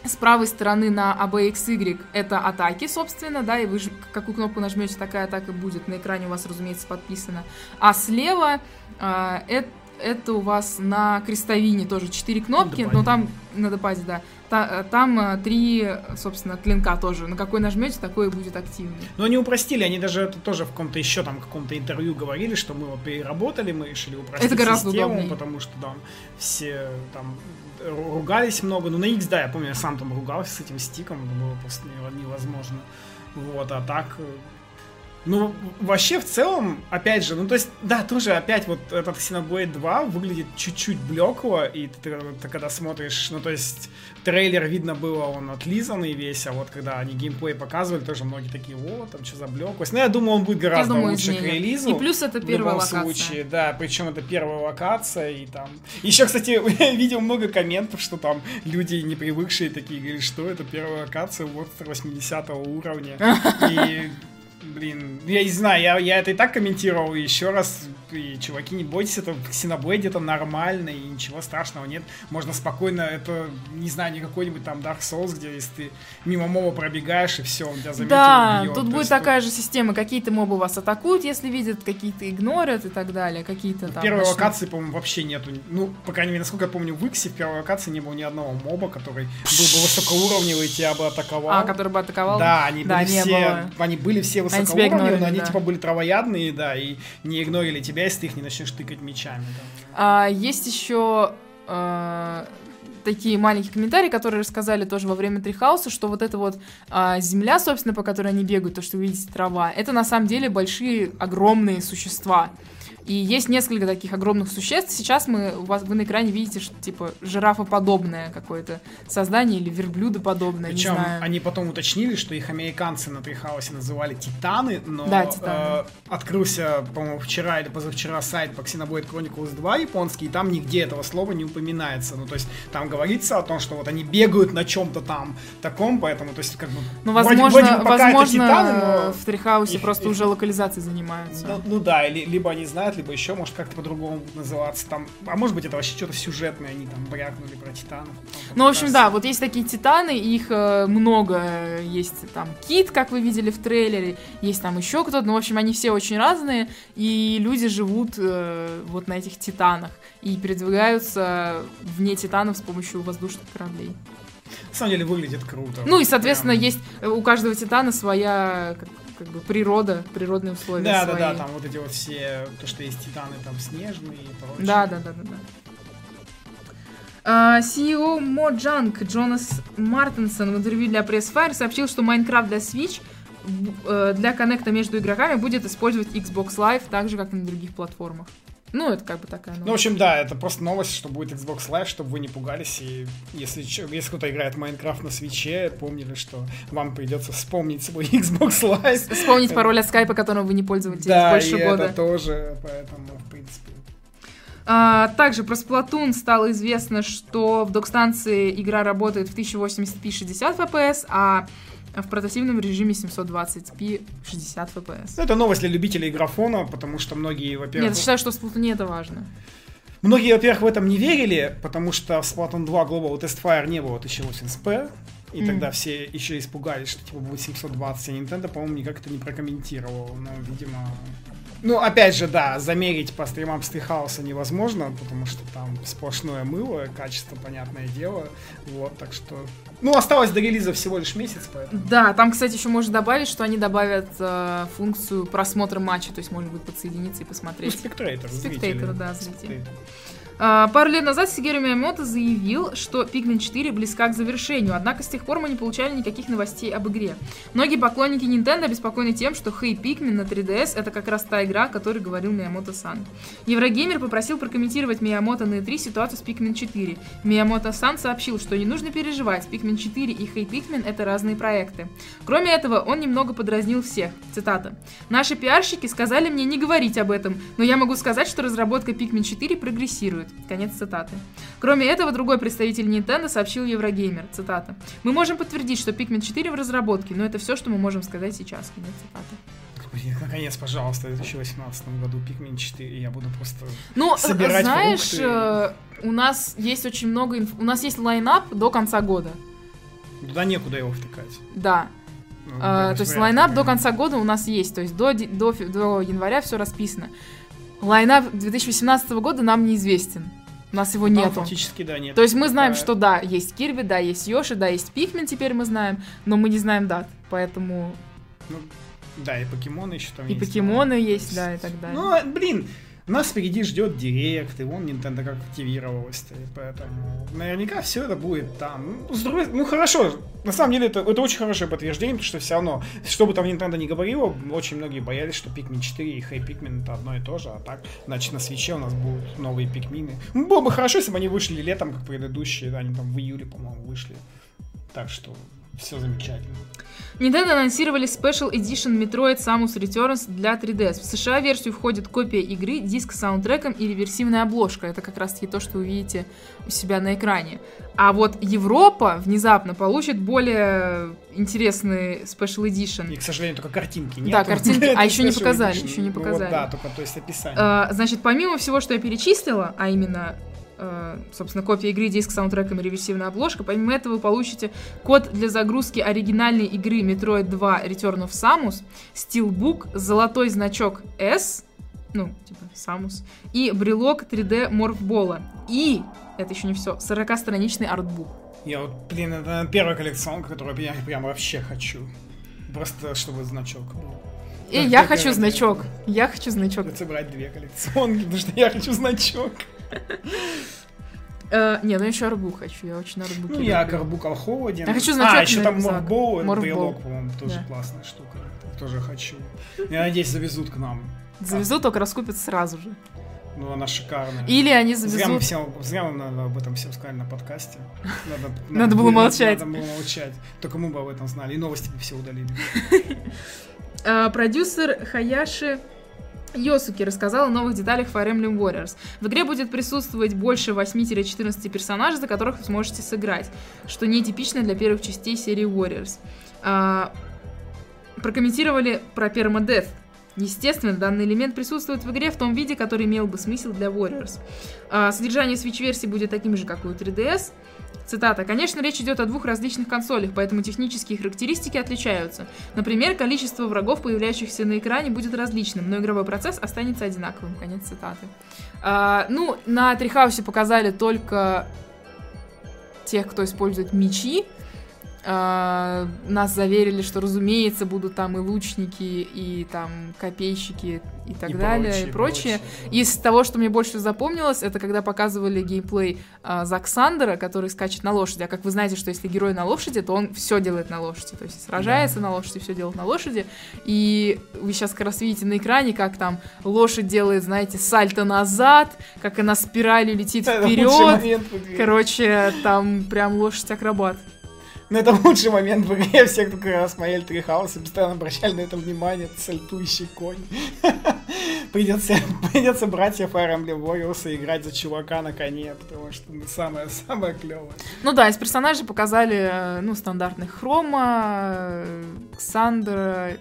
с правой стороны на ABXY это атаки, собственно, да, и вы же какую кнопку нажмете, такая атака будет. На экране у вас, разумеется, подписано. А слева а, это это у вас на крестовине тоже четыре кнопки, но там на депаде, да. Та, там э, три, собственно, клинка тоже. На какой нажмете, такой будет активный. Но они упростили, они даже это тоже в каком-то еще там каком-то интервью говорили, что мы вот переработали, мы решили упростить это гораздо систему, удобнее. потому что там все там ругались много. Ну, на X, да, я помню, я сам там ругался с этим стиком, это было просто невозможно. Вот, а так э, ну, вообще, в целом, опять же, ну, то есть, да, тоже опять вот этот Xenoblade 2 выглядит чуть-чуть блекло, и ты, ты когда смотришь, ну, то есть, трейлер видно было, он отлизанный весь, а вот когда они геймплей показывали, тоже многие такие, о, там что за блеклость. Ну, я думаю, он будет гораздо думаю, лучше изменит. к релизу. И плюс это первая в любом локация. случае, да, причем это первая локация, и там... Еще, кстати, я видел много комментов, что там люди не привыкшие такие говорят, что это первая локация вот 80 уровня. И блин, я не знаю, я, я это и так комментировал еще раз, и, чуваки, не бойтесь, это в Xenoblade это нормально, и ничего страшного нет, можно спокойно, это, не знаю, не какой-нибудь там Dark Souls, где если ты мимо моба пробегаешь, и все, он тебя заметил, Да, бьет. тут То будет такая тут... же система, какие-то мобы вас атакуют, если видят, какие-то игнорят и так далее, какие-то там... В первой начнут... локации, по-моему, вообще нету, ну, по крайней мере, насколько я помню, в Иксе в первой локации не было ни одного моба, который был бы высокоуровневый, тебя бы атаковал. А, который бы атаковал? Да, они да, были все, было. они были все высокоуровневые, но они да. типа были травоядные, да, и не игнорили тебя, если ты их не начнешь тыкать мечами. Да. А, есть еще а, такие маленькие комментарии, которые рассказали тоже во время Трихауса, что вот эта вот а, земля, собственно, по которой они бегают, то, что вы видите, трава, это на самом деле большие, огромные существа. И есть несколько таких огромных существ. Сейчас мы, у вас, вы на экране видите, что типа жирафоподобное какое-то создание или верблюдоподобное, Причем они потом уточнили, что их американцы на Трихаусе называли титаны, но Да, титаны. э, открылся, по-моему, вчера или позавчера сайт по Xenoblade Chronicles 2 японский, и там нигде этого слова не упоминается. Ну, то есть там говорится о том, что вот они бегают на чем-то там таком, поэтому, то есть как бы... Ну, вроде- возможно, вроде это возможно титаны, но- в Трихаусе их- просто их- уже локализацией занимаются. Ну, ну да, или, либо они знают, либо еще, может, как-то по-другому будут называться там. А может быть, это вообще что-то сюжетное, они там брякнули про титанов. Ну, в общем, как да, раз- вот есть такие титаны, их э, много. Есть там Кит, как вы видели в трейлере, есть там еще кто-то. Ну, в общем, они все очень разные, и люди живут э, вот на этих титанах и передвигаются вне титанов с помощью воздушных кораблей. На самом деле выглядит круто. Ну и, соответственно, Прям- есть э, у каждого титана своя как, как бы природа, природные условия Да, свои. да, да, там вот эти вот все, то, что есть титаны там снежные и прочее. Да, да, да, да, да. А, CEO Mojang Джонас Мартинсон в интервью для Pressfire сообщил, что Minecraft для Switch э, для коннекта между игроками будет использовать Xbox Live так же, как и на других платформах. Ну, это как бы такая Ну, в новость. общем, да, это просто новость, что будет Xbox Live, чтобы вы не пугались. И если, если кто-то играет Майнкрафт на свече, помнили, что вам придется вспомнить свой Xbox Live. Вспомнить пароль от скайпа, которым вы не пользовались Да, больше и года. это тоже, поэтому, в принципе... А, также про Splatoon стало известно, что в док-станции игра работает в 1080p 60 FPS, а в портативном режиме 720p 60 FPS. Это новость для любителей графона, потому что многие, во-первых... Нет, я считаю, что в Splatoon это важно. Многие, во-первых, в этом не верили, потому что в Splatoon 2 Global Testfire не было 1080p, и Мгм. тогда все еще испугались, что типа будет 720, а Nintendo, по-моему, никак это не прокомментировал, но, видимо... Ну, опять же, да, замерить по стримам Стрихауса невозможно, потому что там сплошное мыло, качество, понятное дело, вот, так что... Ну, осталось до релиза всего лишь месяц, поэтому... Да, там, кстати, еще можно добавить, что они добавят э, функцию просмотра матча, то есть можно будет подсоединиться и Ну, посмотреть. спектрейтор, Спектейтор, да, зритель. Спектейтор. А, Пару лет назад Сигеру Миямото заявил, что Pikmin 4 близка к завершению, однако с тех пор мы не получали никаких новостей об игре. Многие поклонники Nintendo обеспокоены тем, что Hey Pikmin на 3DS это как раз та игра, о которой говорил Миямото-сан. Еврогеймер попросил прокомментировать Миямото на E3 ситуацию с Pikmin 4. Миямото-сан сообщил, что не нужно переживать, Pikmin 4 и Hey Pikmin это разные проекты. Кроме этого, он немного подразнил всех. Цитата. Наши пиарщики сказали мне не говорить об этом, но я могу сказать, что разработка Pikmin 4 прогрессирует. Конец цитаты. Кроме этого, другой представитель Nintendo сообщил Еврогеймер. Цитата. Мы можем подтвердить, что Pikmin 4 в разработке, но это все, что мы можем сказать сейчас. Конец цитаты. Блин, наконец, пожалуйста, в 2018 году Pikmin 4, я буду просто... Ну, Собирать знаешь, фрукты. э, у нас есть очень много инф... У нас есть lineup до конца года. Туда некуда его втыкать. Да. Ну, А, то есть lineup до конца года у нас есть. То есть до, до, до января все расписано. Lineup 2018 года нам неизвестен. У нас его нету. фактически, да, нет. То есть мы знаем, Такая- что да, есть Kirby, да, есть Yoshi, да, есть Pikmin, теперь мы знаем, но мы не знаем дат. Поэтому Ну, да, и покемоны еще там и есть. покемоны но- есть, да, и так далее. Ну, блин, нас впереди ждет директ, и вон Nintendo как активировалась, и поэтому наверняка все это будет там. Ну, с другой- ну, хорошо, на самом деле это, это очень хорошее подтверждение, потому что все равно, что бы там Nintendo ни говорило, очень многие боялись, что Pikmin 4 и Hey Pikmin это одно и то же, а так, значит, на свече у нас будут новые Pikmin. Ну, было бы хорошо, если бы они вышли летом, как предыдущие, да, они там в июле, по-моему, вышли. Так что все замечательно. Nintendo анонсировали Special Edition Metroid Samus Returns для 3DS. В США версию входит копия игры, диск с саундтреком и реверсивная обложка. Это как раз таки то, что вы видите у себя на экране. А вот Европа внезапно получит более интересный Special Edition. И, к сожалению, только картинки нет. Да, картинки, а еще не показали, еще не Ну, показали. да, только то есть описание. Э, Значит, помимо всего, что я перечислила, а именно, собственно, копия игры, диск с саундтреком и реверсивная обложка, помимо этого вы получите код для загрузки оригинальной игры Metroid 2 Return of Samus, стилбук, золотой значок S, ну, типа Samus, и брелок 3D морфбола. И, это еще не все, 40-страничный артбук. Я вот, блин, это наверное, первая коллекционка, которую я прям вообще хочу. Просто чтобы значок был. И Да, я такая хочу значок. Я хочу значок. Придется брать две коллекционки, потому что я хочу значок. Э, не, ну еще арбу хочу, я очень арбу. Ну, я Карбукал Холоден. Я хочу А, значок еще там. Морбоу, брелок, по-моему, тоже классная штука. Тоже хочу. Я надеюсь, завезут к нам. Завезу, только раскупят сразу же. Ну, она шикарная. Или они Зря мы, завезут... всем, зря мы надо об этом всем сказали на подкасте. Надо, Надо было молчать. Надо было молчать. Только мы бы об этом знали. И новости бы все удалили. А, Продюсер Хаяши Йосуки рассказал о новых деталях Fire Emblem Warriors. В игре будет присутствовать больше 8-14 персонажей, за которых вы сможете сыграть, что нетипично для первых частей серии Warriors. А, прокомментировали про Permadeath. Естественно, данный элемент присутствует в игре в том виде, который имел бы смысл для Warriors. А, содержание Switch-версии будет таким же, как у 3DS. Цитата. «Конечно, речь идет о двух различных консолях, поэтому технические характеристики отличаются. Например, количество врагов, появляющихся на экране, будет различным, но игровой процесс останется одинаковым». Конец цитаты. А, ну, на Трихаусе показали только тех, кто использует мечи. А, нас заверили, что, разумеется, будут там и лучники, и там копейщики, и так И далее, и прочее. Из того, что мне больше запомнилось, это когда показывали геймплей а, Заксандера, который скачет на лошади. А как вы знаете, что если герой на лошади, то он все делает на лошади. То есть сражается на лошади, все делает на лошади. И вы сейчас как раз видите на экране, как там лошадь делает, знаете, сальто назад, как она спиралью летит вперед. Короче, там прям лошадь-акробат. Ну, это лучший момент в игре. Все, кто раз смотрели Три Хауса, постоянно обращали на это внимание. Это сальтующий конь. Придется, придется братья Fire Emblem Warriors играть за чувака на коне, потому что ну, самое-самое клевое. Ну да, из персонажей показали, э, ну, стандартных Хрома, э, Ксандра,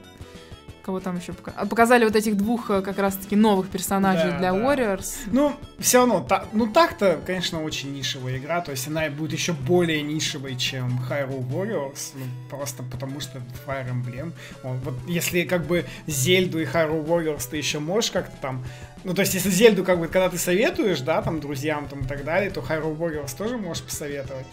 кого там еще показали? Показали вот этих двух э, как раз-таки новых персонажей Да, для да. Warriors. Ну, все равно, та- ну так-то, конечно, очень нишевая игра, то есть она будет еще более нишевой, чем Hyrule Warriors, ну, просто потому что Fire Emblem. Он, вот если как бы Зельду и Hyrule Warriors ты еще можешь как-то там ну, то есть, если Зельду, как бы, когда ты советуешь, да, там, друзьям, там, и так далее, то Hyrule Warriors тоже можешь посоветовать.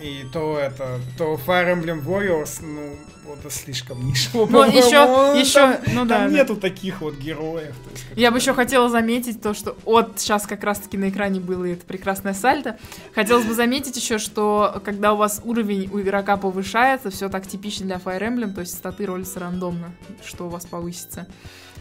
И то это, то Fire Emblem Warriors, ну, вот это слишком нишево, Ну, еще, еще, Там- ну да. Там да. нету таких вот героев. то есть, Я бы бы- еще хотела заметить то, что вот сейчас как раз-таки на экране было это прекрасное сальто. Хотелось бы заметить еще, что когда у вас уровень у игрока повышается, все так типично для Fire Emblem, то есть статы ролятся рандомно, что у вас повысится.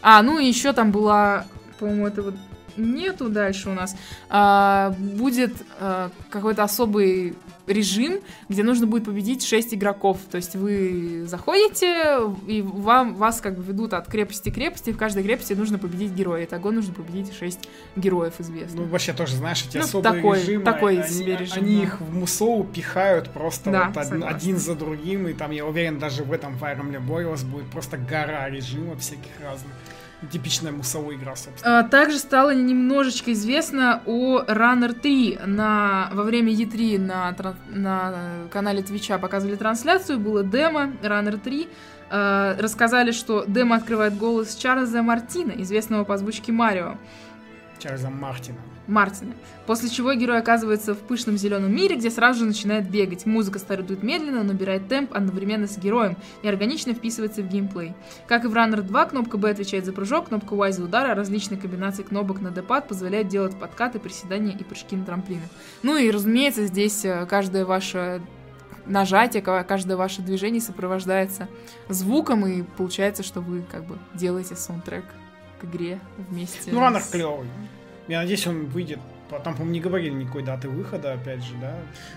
А, ну и еще там была, по-моему, это вот нету дальше у нас. А, будет а, какой-то особый режим, где нужно будет победить 6 игроков. То есть вы заходите, и вам, вас как бы ведут от крепости к крепости. В каждой крепости нужно победить героя. Итого нужно победить 6 героев известных. Ну, вообще тоже, знаешь, эти Ну, особые такой- режимы, такой они, себе режим, они да. их в Мусоу пихают просто Да, вот од- один за другим, и там, я уверен, даже в этом Fire Emblem Warriors будет просто гора режимов всяких разных. Типичная мусовая игра, собственно. А, Также стало немножечко известно о Runner 3. На, во время E3 на, на канале Твича показывали трансляцию, было демо Runner 3. А, Рассказали, что демо открывает голос Чарльза Мартина, известного по озвучке Марио. Чарльза Мартина. Мартина. После чего герой оказывается в пышном зеленом мире, где сразу же начинает бегать. Музыка стартует медленно, набирает темп одновременно с героем и органично вписывается в геймплей. Как и в Runner 2, кнопка B отвечает за прыжок, кнопка Y за удар, а различные комбинации кнопок на D-пад позволяют делать подкаты, приседания и прыжки на трамплинах. Ну и, разумеется, здесь э, каждое ваше нажатие, ка- каждое ваше движение сопровождается звуком, и получается, что вы как бы делаете саундтрек к игре вместе. Ну, Раннер с- клевый. Я надеюсь, он выйдет. Там, по-моему, не говорили никакой даты выхода, опять же, да?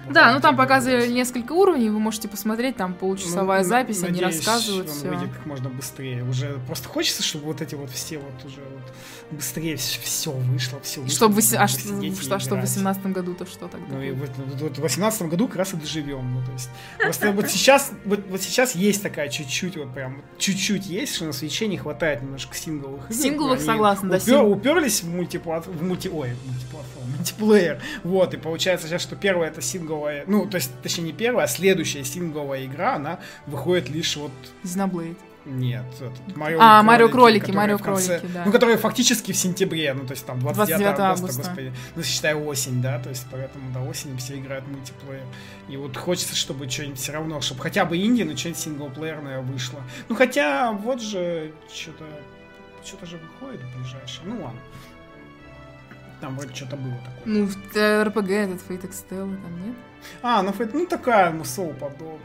Да, ну там показывали несколько уровней, вы можете посмотреть, там получасовая Ну, запись, они надеюсь, рассказывают он все. выйдет как можно быстрее. Уже просто хочется, чтобы вот эти вот все вот уже вот быстрее все вышло, все вышло. Чтобы, чтобы а что, что, что в играть. 18 году, то что тогда? Ну и будет? вот, вот- в 18 году как раз и доживем. Ну, то есть, просто вот сейчас, вот, вот сейчас есть такая чуть-чуть, вот прям чуть-чуть есть, что на свече не хватает немножко сингловых. Сингловых, Они согласна, да, Уперлись в мультиплат, в мульти, ой, в мультиплатформу, мультиплеер. Вот, и получается сейчас, что первая это сингловая, ну, то есть, точнее, не первая, а следующая сингловая игра, она выходит лишь вот Xenoblade. нет, этот, Марио А, Марио Кролики, Марио Кролики, да. Ну, которые фактически в сентябре, ну, то есть там 29, 29 августа, августа. господи. Ну, считай осень, да, то есть поэтому до осени все играют мультиплеер. И вот хочется, чтобы что-нибудь все равно, чтобы хотя бы инди, но что-нибудь синглплеерное вышло. Ну, хотя, вот же, что-то, что-то же выходит в ближайшее. Ну, ладно. Там вроде что-то было такое. Ну, в РПГ этот Fate Extella там нет? А, ну, Fate- ну такая мусол подобная.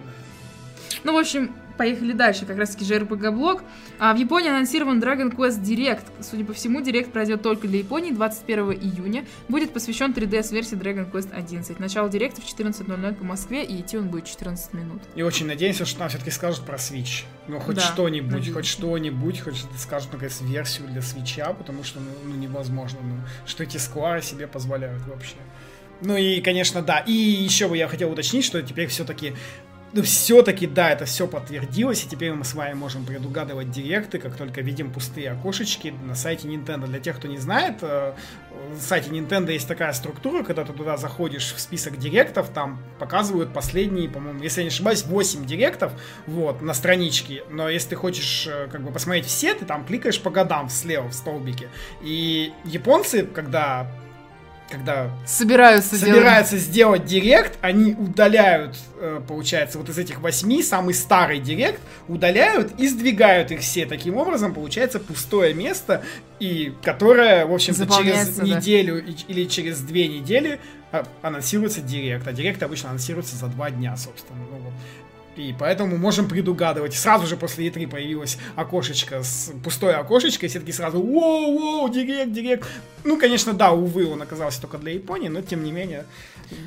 Ну, в общем, поехали дальше, как раз таки же блок. А в Японии анонсирован Dragon Quest Direct. Судя по всему, Direct пройдет только для Японии 21 июня. Будет посвящен 3DS-версии Dragon Quest 11. Начало Директа в 14.00 по Москве, и идти он будет 14 минут. И очень надеемся, что нам все-таки скажут про Switch. Ну, хоть Да, что-нибудь, надеюсь. хоть что-нибудь, хоть скажут, наконец, версию для свеча, потому что, ну, ну, невозможно, ну, что эти сквары себе позволяют вообще. Ну и, конечно, да. И еще бы я хотел уточнить, что теперь все-таки ну, все-таки, да, это все подтвердилось, и теперь мы с вами можем предугадывать директы, как только видим пустые окошечки на сайте Nintendo. Для тех, кто не знает, э, на сайте Nintendo есть такая структура, когда ты туда заходишь в список директов, там показывают последние, по-моему, если я не ошибаюсь, 8 директов, вот, на страничке. Но если ты хочешь, э, как бы, посмотреть все, ты там кликаешь по годам слева в столбике. И японцы, когда когда Собираются, собираются сделать директ, они удаляют, э, получается, вот из этих восьми самый старый директ, удаляют и сдвигают их все. Таким образом, получается пустое место, и которое, в общем-то, через да. неделю или через две недели а, анонсируется директ. А директ обычно анонсируется за два дня, собственно. Ну, вот. И поэтому можем предугадывать. Сразу же после E3 появилось окошечко, с, пустое окошечко, и все таки сразу «Воу, воу, директ, директ». Ну, конечно, да, увы, он оказался только для Японии, но тем не менее,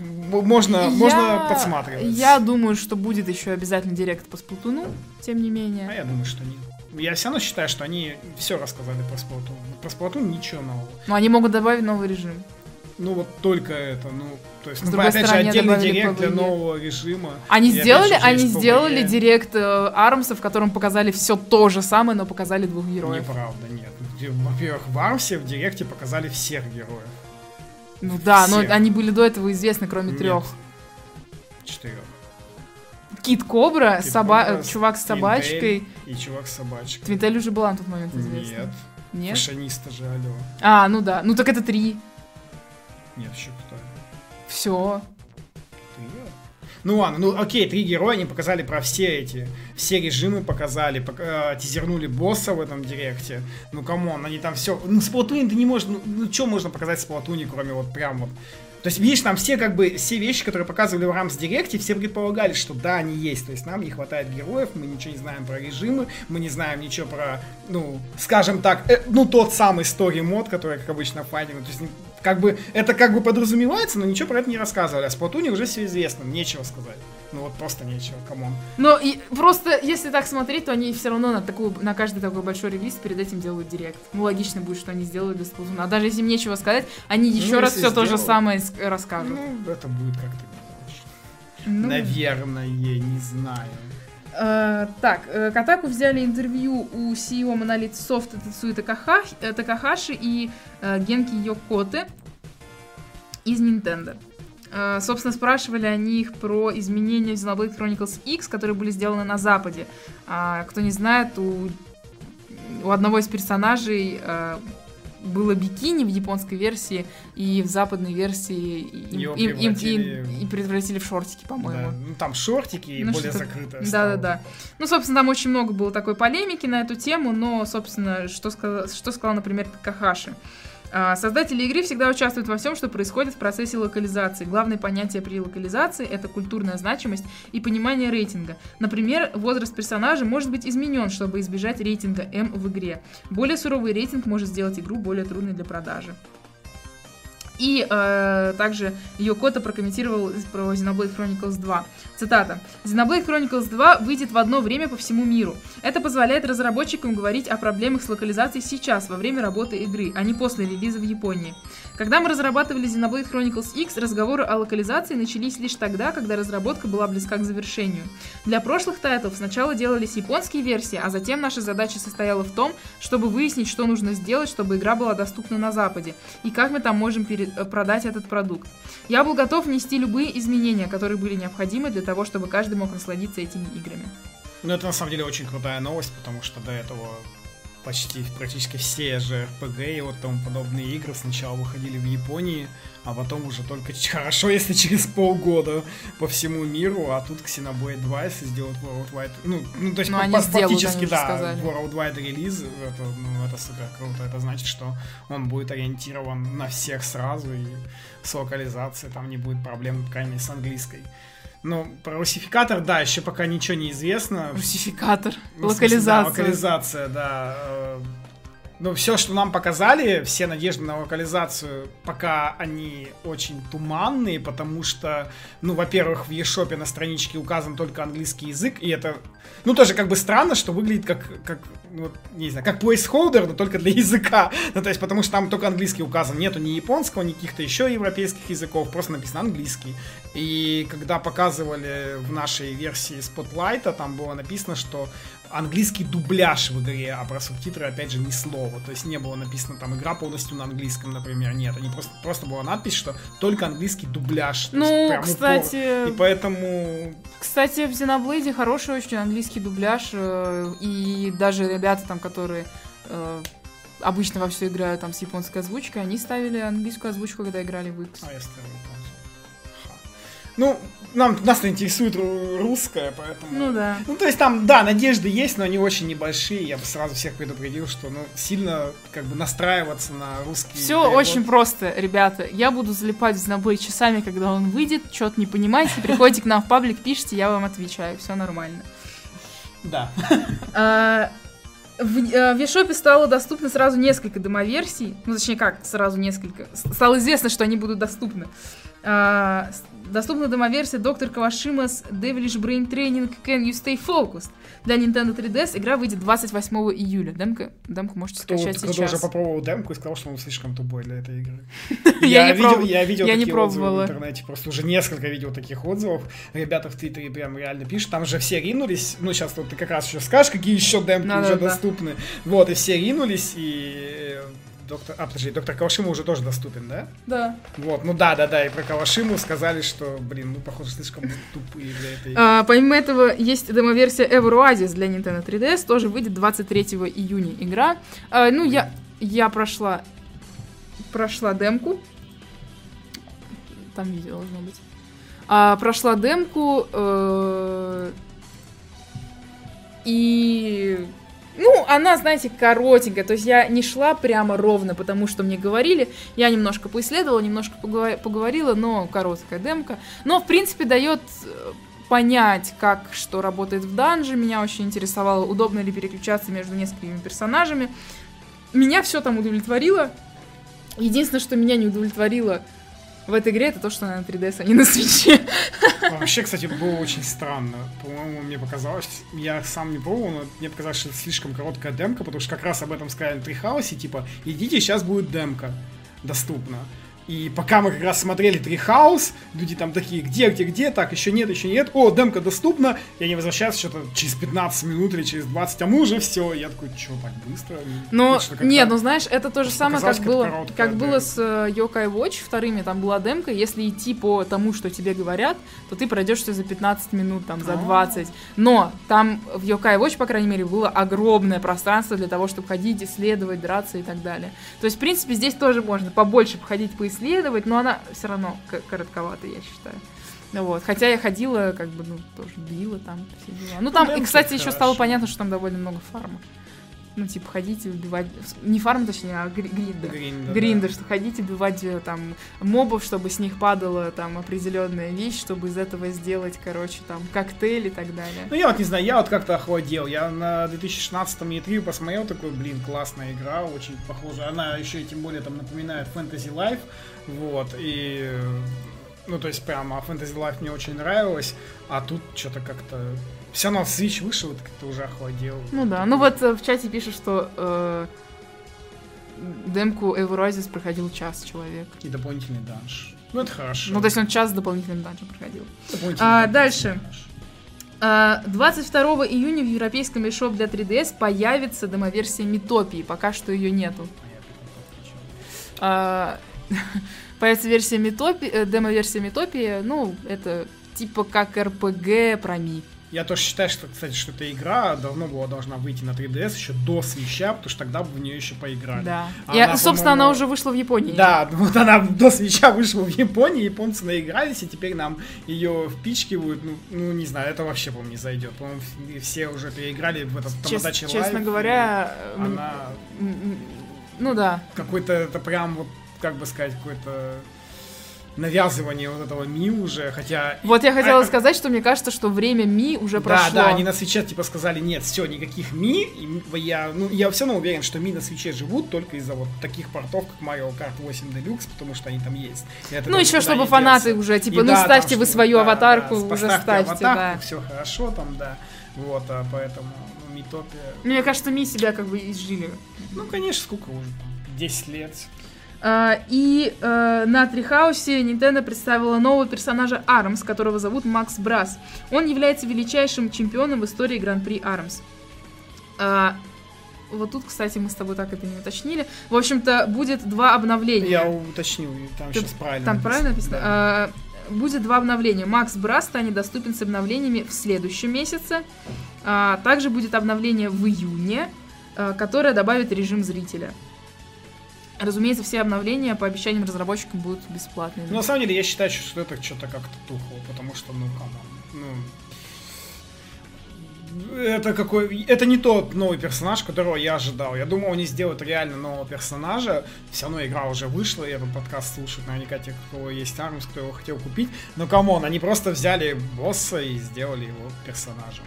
можно, Я- можно подсматривать. Я думаю, что будет еще обязательно Директ по Сплатуну, тем не А менее. я думаю, что нет. Я все равно считаю, что они все рассказали про Splatoon. Про Splatoon ничего нового. Но они могут добавить новый режим. Ну вот только это, ну, то есть, С ну, другой опять стороны, же, отдельный директ для PvE. нового режима. Они И сделали, же, они через сделали PvE. директ э, Армса, в котором показали все то же самое, но показали двух героев. Неправда, нет. Во-первых, в Армсе в директе показали всех героев. Ну да, но Всех. они были до этого известны, кроме Нет. трех. Четырех. Кит Кобра, Кит соба- Кобра, э, чувак с собачкой. И чувак с собачкой. Твинтель уже была на тот момент известна. Нет. Нет? Фашиниста же, алло. А, ну да. Ну так это три. Нет, кто? Все. Три? Ну ладно, ну окей, три героя, они показали про все эти, все режимы показали, пока- э, тизернули босса в этом директе. Ну come on, они там все, ну Splatoon е ты не можешь, ну, ну что можно показать в Splatoon е, кроме вот прям вот то есть, видишь, там все как бы, все вещи, которые показывали в ARMS Direct е, все предполагали, что да, они есть. То есть, нам не хватает героев, мы ничего не знаем про режимы, мы не знаем ничего про, ну, скажем так, э, ну, тот самый story mode, который, как обычно, в файтинге. То есть, как бы, это как бы подразумевается, но ничего про это не рассказывали. А с Платуне уже все известно, нечего сказать. Ну, вот просто нечего, come on. Но и просто, если так смотреть, то они все равно на, такую, на каждый такой большой релиз перед этим делают директ. Ну, логично будет, что они сделали для Splatoon. А даже если им нечего сказать, они еще Ну, раз все то же сделают. самое расскажут. Ну, это будет как-то. Ну, Наверное, не знаю. Э, так, э, Kotaku взяли интервью у CEO Monolith Soft Тацуи э, Такахаши и Генки Йокоте из Nintendo. Собственно, спрашивали они их про изменения в Xenoblade Chronicles X, которые были сделаны на Западе. А, кто не знает, у, у одного из персонажей было бикини в японской версии, и в западной версии им, им- превратили им- и превратили в шортики, по-моему. Да, Ну, там шортики и Ну, более что-то- закрытое Да, стало. да, да. Ну, собственно, там очень много было такой полемики на эту тему, но, собственно, что сказал, что сказал, например, Такахаши. А, Создатели игры всегда участвуют во всем, что происходит в процессе локализации. Главное понятие при локализации — это культурная значимость и понимание рейтинга. Например, возраст персонажа может быть изменен, чтобы избежать рейтинга М в игре. Более суровый рейтинг может сделать игру более трудной для продажи. И э, также Йокота прокомментировал про Xenoblade Chronicles 2. Цитата. Xenoblade Chronicles 2 выйдет в одно время по всему миру. Это позволяет разработчикам говорить о проблемах с локализацией сейчас, во время работы игры, а не после релиза в Японии. Когда мы разрабатывали Xenoblade Chronicles X, разговоры о локализации начались лишь тогда, когда разработка была близка к завершению. Для прошлых тайтлов сначала делались японские версии, а затем наша задача состояла в том, чтобы выяснить, что нужно сделать, чтобы игра была доступна на Западе, и как мы там можем пере- э, продать этот продукт. Я был готов внести любые изменения, которые были необходимы для того, чтобы каждый мог насладиться этими играми. Ну, это на самом деле очень крутая новость, потому что до этого почти практически все же RPG и вот тому подобные игры сначала выходили в Японии, а потом уже только хорошо, если через полгода по всему миру, а тут Xenoblade 2, если сделают Worldwide, ну, ну то есть Ну, по- сделают, фактически, да, сказали. Worldwide релиз, это, ну, это супер круто, это значит, что он будет ориентирован на всех сразу, и с локализацией там не будет проблем, по крайней мере, с английской. Ну, про русификатор, да, еще пока ничего не известно. Русификатор. Ну, смысле, да, Локализация. локализация, да. Ну, все, что нам показали, все надежды на локализацию, пока они очень туманные, потому что, ну, во-первых, в eShop на страничке указан только английский язык, и это, ну, тоже как бы странно, что выглядит как, как ну, не знаю, как placeholder, но только для языка. Ну, то есть, потому что там только английский указан, нету ни японского, ни каких-то еще европейских языков, просто написано английский. И когда показывали в нашей версии Spotlight, там было написано, что английский дубляж в игре, а про субтитры, опять же, ни слова. То есть не было написано там игра полностью на английском, например. Нет, они просто, просто была надпись, что только английский дубляж. То есть Ну, прям упор. кстати, И поэтому Кстати, в Xenoblade хороший очень английский дубляж, э, и даже ребята там, которые э, обычно во все играют там с японской озвучкой, они ставили английскую озвучку, когда играли в X. А, я ставил паузу. Ну, нам, нас интересует ру- русская, поэтому... Ну да. Ну, то есть там, да, надежды есть, но они очень небольшие. Я бы сразу всех предупредил, что, ну, сильно, как бы, настраиваться на русский Все перевод. очень просто, ребята. Я буду залипать в Xenoblade часами, когда он выйдет. Что-то не понимаете, приходите к нам в паблик, пишите, я вам отвечаю. Все нормально. Да. А, В в Вишопе стало доступно сразу несколько демоверсий. Ну, точнее, как, сразу несколько. Стало известно, что они будут доступны. Доступна демоверсия Доктор Кавашимас Devilish Brain Training Can You Stay Focused. Для Nintendo 3DS игра выйдет 28 июля. Демка, демку можете Кто, скачать кто сейчас. уже попробовал демку и сказал, что он слишком тупой для этой игры. Я не видел, пробовала. я видел такие отзывы в интернете, просто уже несколько видел таких отзывов. Ребята в Твиттере прям реально пишут, там же все ринулись. Ну, сейчас вот ты как раз еще скажешь, какие еще демки уже доступны. Вот, и все ринулись, и... Доктор, а, подожди, доктор Кавашима уже тоже доступен, да? Да. Вот, ну да, да, да, и про Кавашиму сказали, что, блин, ну, похоже, слишком тупые для этой. А, помимо этого, есть демоверсия Ever Oasis для Nintendo 3DS, тоже выйдет 23 июня игра. А, ну, я, я прошла, прошла демку. Там видео должно быть. А, прошла демку, э, и... Ну, она, знаете, коротенькая, то есть я не шла прямо ровно, потому что мне говорили, я немножко поисследовала, немножко поговорила, но короткая демка. Но, в принципе, дает э, понять, как что работает в данже. Меня очень интересовало, удобно ли переключаться между несколькими персонажами. Меня все там удовлетворило. Единственное, что меня не удовлетворило в этой игре, это то, что на 3DS, а не на свече. Вообще, кстати, было очень странно. По-моему, мне показалось, я сам не пробовал, но мне показалось, что это слишком короткая демка, потому что как раз об этом сказали на Трихаусе, типа, идите, сейчас будет демка доступна. И пока мы как раз смотрели Трихаус, люди там такие, где, где, где, так, еще нет, еще нет, о, демка доступна, и они возвращаются что-то через 15 минут или через 20, а мы уже все. Я такой, что, так быстро? Но, как-то- нет, ну знаешь, это то же самое, как как было, короткая как было демка. с э, Yokai Watch вторыми, там была демка, если идти по тому, что тебе говорят, то ты пройдешь все за 15 минут, там, за А. 20. Но там в Yokai Watch, по крайней мере, было огромное пространство для того, чтобы ходить, исследовать, драться и так далее. То есть, в принципе, здесь тоже можно побольше походить, поисследовать, но она все равно коротковата, я считаю. Ну Вот. Хотя я ходила, как бы, ну, тоже била там все дела. Ну, там, и, демка кстати, еще стало понятно, что там довольно много фарма. Ну, типа, ходить и убивать... Не фарм, точнее, а гри- гринда. Гринда, да. Гринда, что ходить убивать э, там мобов, чтобы с них падала там определенная вещь, чтобы из этого сделать, короче, там коктейль и так далее. Ну, я вот не знаю, я вот как-то охладел. Я на 2016 E3 посмотрел, такой, блин, классная игра, очень похожа. Она еще и тем более там напоминает Fantasy Life. Вот, и... Ну, то есть, прямо Fantasy Life мне очень нравилось, а тут что-то как-то... Все равно Switch вышел, вот как-то уже охладел. Ну да, ну вот э, в чате пишут, что э, демку Эвразис проходил час человек. И дополнительный данж. Ну, это хорошо. Ну, то есть он час с дополнительным данжем проходил. А, данж, дальше. данж. А, 22 июня в европейском eShop для 3DS появится демоверсия Метопии. Пока что ее нету. А, Появится версия Метопии, э, демо-версия Метопии. Ну, это типа как РПГ про Ми. Я тоже считаю, что, кстати, что эта игра давно была должна выйти на 3DS еще до свеча, потому что тогда бы в нее еще поиграли. Да. А И, она, собственно, она уже вышла в Японии. Да, вот она до свеча вышла в Японии, японцы наигрались, и теперь нам ее впичкивают. Ну, ну не знаю, это вообще, по-моему, не зайдет. По-моему, все уже переиграли в этот Чес- Тамадачи честно говоря, она ну да. какой-то, это прям вот, как бы сказать, какой-то навязывание вот этого Ми уже, хотя... Вот я хотела А- сказать, что мне кажется, что время Ми уже Да, прошло. да, они на свече типа сказали, нет, все, никаких Ми, и я, ну, я все равно уверен, что Ми на свече живут только из-за вот таких портов, как Mario Kart 8 Deluxe, потому что они там есть. И Ну, еще чтобы фанаты деться. уже, типа, И ну, да, ставьте там, вы свою да, аватарку, да, уже ставьте, аватарку, да. все хорошо там, да. Вот, а поэтому, ну, Митопия... Мне кажется, Ми себя как бы изжили. Ну, конечно, сколько уже, там, 10 лет. А, И э, на Трихаусе Nintendo представила нового персонажа Армс, которого зовут Макс Брас. Он является величайшим чемпионом в истории Гран-при Армс. А, Вот тут, кстати, мы с тобой так это не уточнили. В общем-то, будет два обновления. Я уточню, там Ты- сейчас правильно Там правильно написано? Да. А, Будет два обновления. Макс Брас станет доступен с обновлениями в следующем месяце. А, Также будет обновление в июне, а, которое добавит режим зрителя. Разумеется, все обновления по обещаниям разработчикам будут бесплатными. Ну, на самом деле, я считаю, что это что-то как-то тухло, потому что, ну, come on, ну... Это какой... Это не тот новый персонаж, которого я ожидал. Я думал, они сделают реально нового персонажа. Все равно игра уже вышла, и этот подкаст слушают наверняка те, кого есть Arms, кто его хотел купить. Но, come on, они просто взяли босса и сделали его персонажем.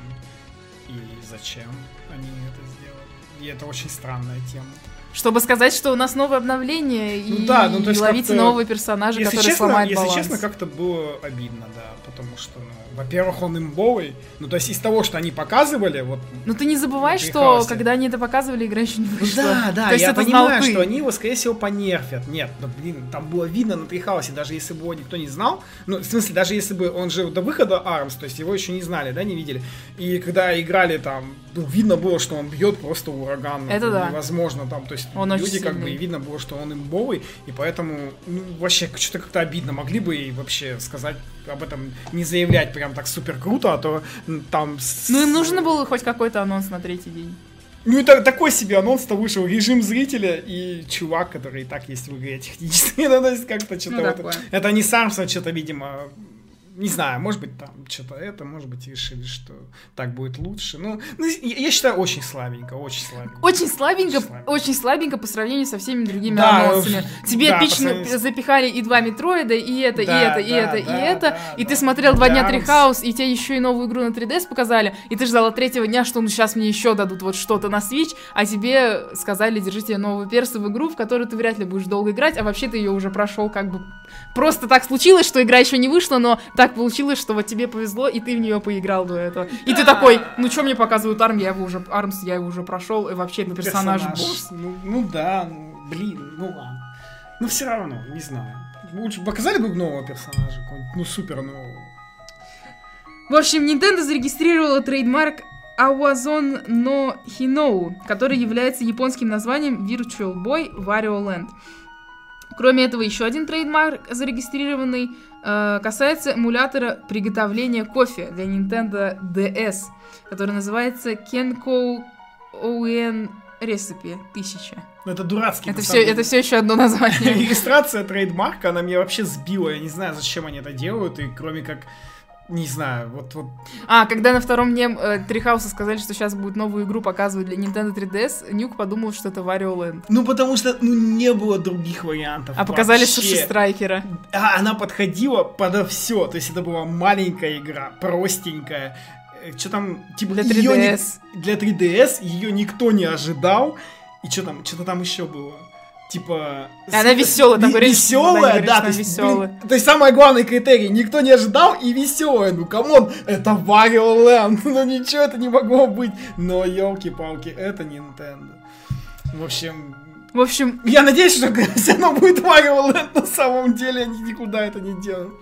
И зачем они это сделали? И это очень странная тема. Чтобы сказать, что у нас новое обновление, Ну и да, ну, то есть ловите как-то- нового персонажа, Если который честно, сломает если баланс. честно, как-то было обидно, да, потому что, ну, во-первых, он имбовый, ну, то есть из того, что они показывали, вот... Но ты не забывай, что Treehouse е. когда они это показывали, игра еще не вышла. Да, да, То есть я это понимаю, знал что они его, скорее всего, понерфят. Нет, ну, блин, там было видно на Treehouse е, даже если бы его никто не знал, ну, в смысле, даже если бы он жил до выхода Arms, то есть его еще не знали, да, не видели, и когда играли там, ну, видно было, что он бьет просто ураган, Это да. невозможно там, то есть Он люди как бы, и видно было, что он имбовый, и поэтому, ну, вообще, что-то как-то обидно, могли бы и вообще сказать об этом, не заявлять прям так супер круто, а то там... Ну им нужно было хоть какой-то анонс на третий день. ну, это такой себе анонс-то вышел. Режим зрителя и чувак, который и так есть в игре технически. Ну, то есть как-то что-то... Ну, вот- это не Самсон, что-то, видимо... Не знаю, может быть, там что-то это, может быть, решили, что так будет лучше. Ну, ну, я, я считаю, очень слабенько, очень слабенько. Очень слабенько, Очень слабенько. очень слабенько по сравнению со всеми другими Да, анонсами. Тебе да, эпично сравнению запихали и два Метроида, и это, и Да, это, и да, это, и да, это, да, и да. ты смотрел два дня Да, Трихаус, и тебе еще и новую игру на 3DS показали, и ты ждал от третьего дня, что ну сейчас мне еще дадут вот что-то на Switch, а тебе сказали, держи тебе новую персу в игру, в которую ты вряд ли будешь долго играть, а вообще ты ее уже прошел как бы... Просто так случилось, что игра еще не вышла, но так получилось, что вот тебе повезло, и ты в нее поиграл до этого. И ты такой, ну что мне показывают Арм, я его уже, Армс, я его уже прошел, и вообще это персонаж, босс. Ну, ну да, ну, блин, ну ладно. Но все равно, не знаю. Лучше показали бы нового персонажа, ну супер нового. В общем, Nintendo зарегистрировала трейдмарк Awazon no Hinou, который является японским названием Virtual Boy Wario Land. Кроме этого, еще один trademark зарегистрированный касается эмулятора приготовления кофе для Nintendo DS, который называется Kenkou Ouen Recipe 1000. Ну, это дурацкий. Это все, это все еще одно название. Регистрация trademark а, она меня вообще сбила. Я не знаю, зачем они это делают, и кроме как, не знаю, вот, вот А, когда на втором дне э, Treehouse а сказали, что сейчас будет новую игру показывать для Nintendo 3DS, Нюк подумал, что это Wario Land. Ну, потому что, ну, не было других вариантов. А показали вообще. Sushi Striker а. А, она подходила подо все. То есть это была маленькая игра, простенькая. Что там, типа, Для её ни- 3DS. для 3DS ее никто не ожидал. И что там, что-то там еще было. Типа... Она веселая, там она Веселая, говорит, да, то есть, весёлая. блин, то есть самый главный критерий, никто не ожидал и веселая. Ну, come on, это Wario Land, ну ничего это не могло быть. Но, елки-палки, это Nintendo. В общем, В общем, я надеюсь, что все равно будет Wario Land, на самом деле они никуда это не делают.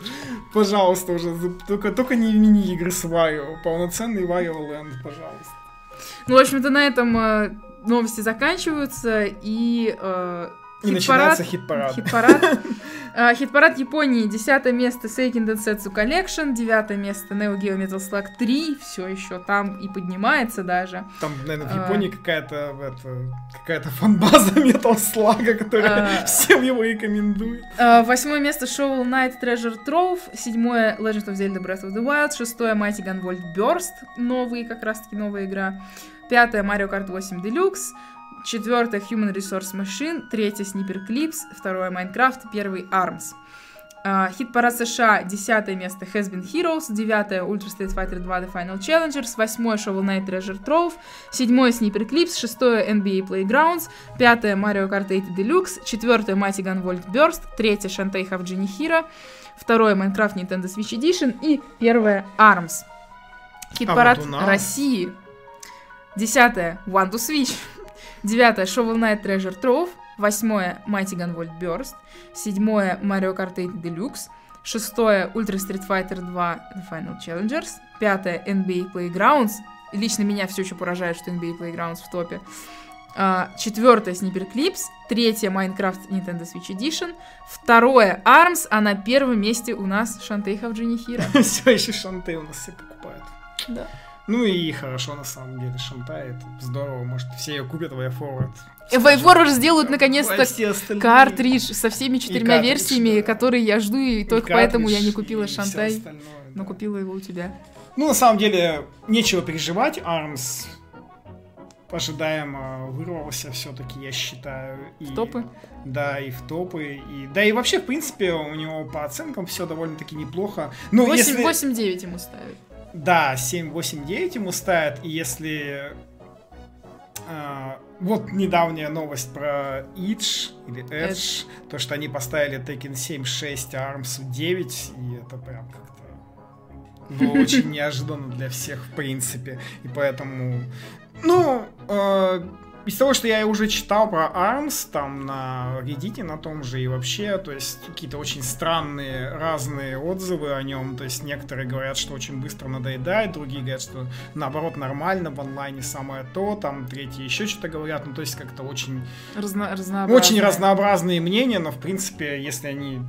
Пожалуйста, уже, только, только не мини-игры с Wario, полноценный Wario Land, пожалуйста. ну, в общем-то, на этом э, новости заканчиваются, и... э, И хит-парад- начинается хит-парад. Хит-парад. А, Хит-парад Японии. Десятое место Seiken Densetsu Collection. Девятое место Neo Geo Metal Slug 3. Все еще там и поднимается даже. Там, наверное, в А. Японии какая-то какая-то фанбаза Metal Slug, которая А. всем его рекомендует. Восьмое место Shovel Knight Treasure Trove. Седьмое Legend of Zelda Breath of the Wild. Шестое Mighty Gunvolt Burst. Новый, как раз-таки новая игра. Пятое Mario Kart 8 Deluxe. Четвертое Human Resource Machine. Третье Sniper Clips. Второе Minecraft. Первый Arms. А, Хит-парад США, десятое место Has Been Heroes, девятое Ultra Street Fighter 2 The Final Challengers, восьмое Shovel Knight Treasure Trove, седьмое Sniper Clips, шестое NBA Playgrounds, пятое Mario Kart 8 Deluxe, четвертое Mighty Gunvolt Burst, третье Shantae Have Genie Hero, второе Minecraft Nintendo Switch Edition и первое ARMS. Хит-парад А вот нас- России. Десятое One to Switch. Девятое Shovel Knight Treasure Trove. Восьмое Mighty Gunvolt Burst. Седьмое Mario Kart 8 Deluxe. Шестое Ultra Street Fighter 2 The Final Challengers. Пятое NBA Playgrounds. Лично меня все еще поражает, что NBA Playgrounds в топе. А, Четвертое Sniper Clips. Третье Minecraft Nintendo Switch Edition. Второе ARMS, а на первом месте у нас Genie Hero. Все еще Шанте у нас все покупают. Да. Ну и хорошо, на самом деле, Шантай, это здорово, может, все ее купят в iForward. Wayforward сделают наконец-то картридж со всеми четырьмя картридж, версиями, да. которые я жду, и И только поэтому я не картридж, купила Шантай, остальное, но да. купила его у тебя. Ну, на самом деле, нечего переживать, Армс ожидаемо вырвался все-таки, я считаю. И, В топы? Да, и в топы. И, да и вообще, в принципе, у него по оценкам все довольно-таки неплохо. Ну, 8 если... 8-9 ему ставят. Да, 7, 8, 9 ему ставят. И если... а, вот недавняя новость про Edge или Edge, то, что они поставили Tekken 7 6, а Arms 9, и это прям как-то было очень неожиданно для всех, в принципе. И поэтому... Ну, э, из того, что я уже читал про ARMS, там на Reddit, на том же и вообще, то есть какие-то очень странные разные отзывы о нем, то есть некоторые говорят, что очень быстро надоедает, другие говорят, что наоборот нормально, в онлайне самое то, там третьи еще что-то говорят, ну то есть как-то очень Разно- разнообразные. очень разнообразные мнения, но в принципе, если они...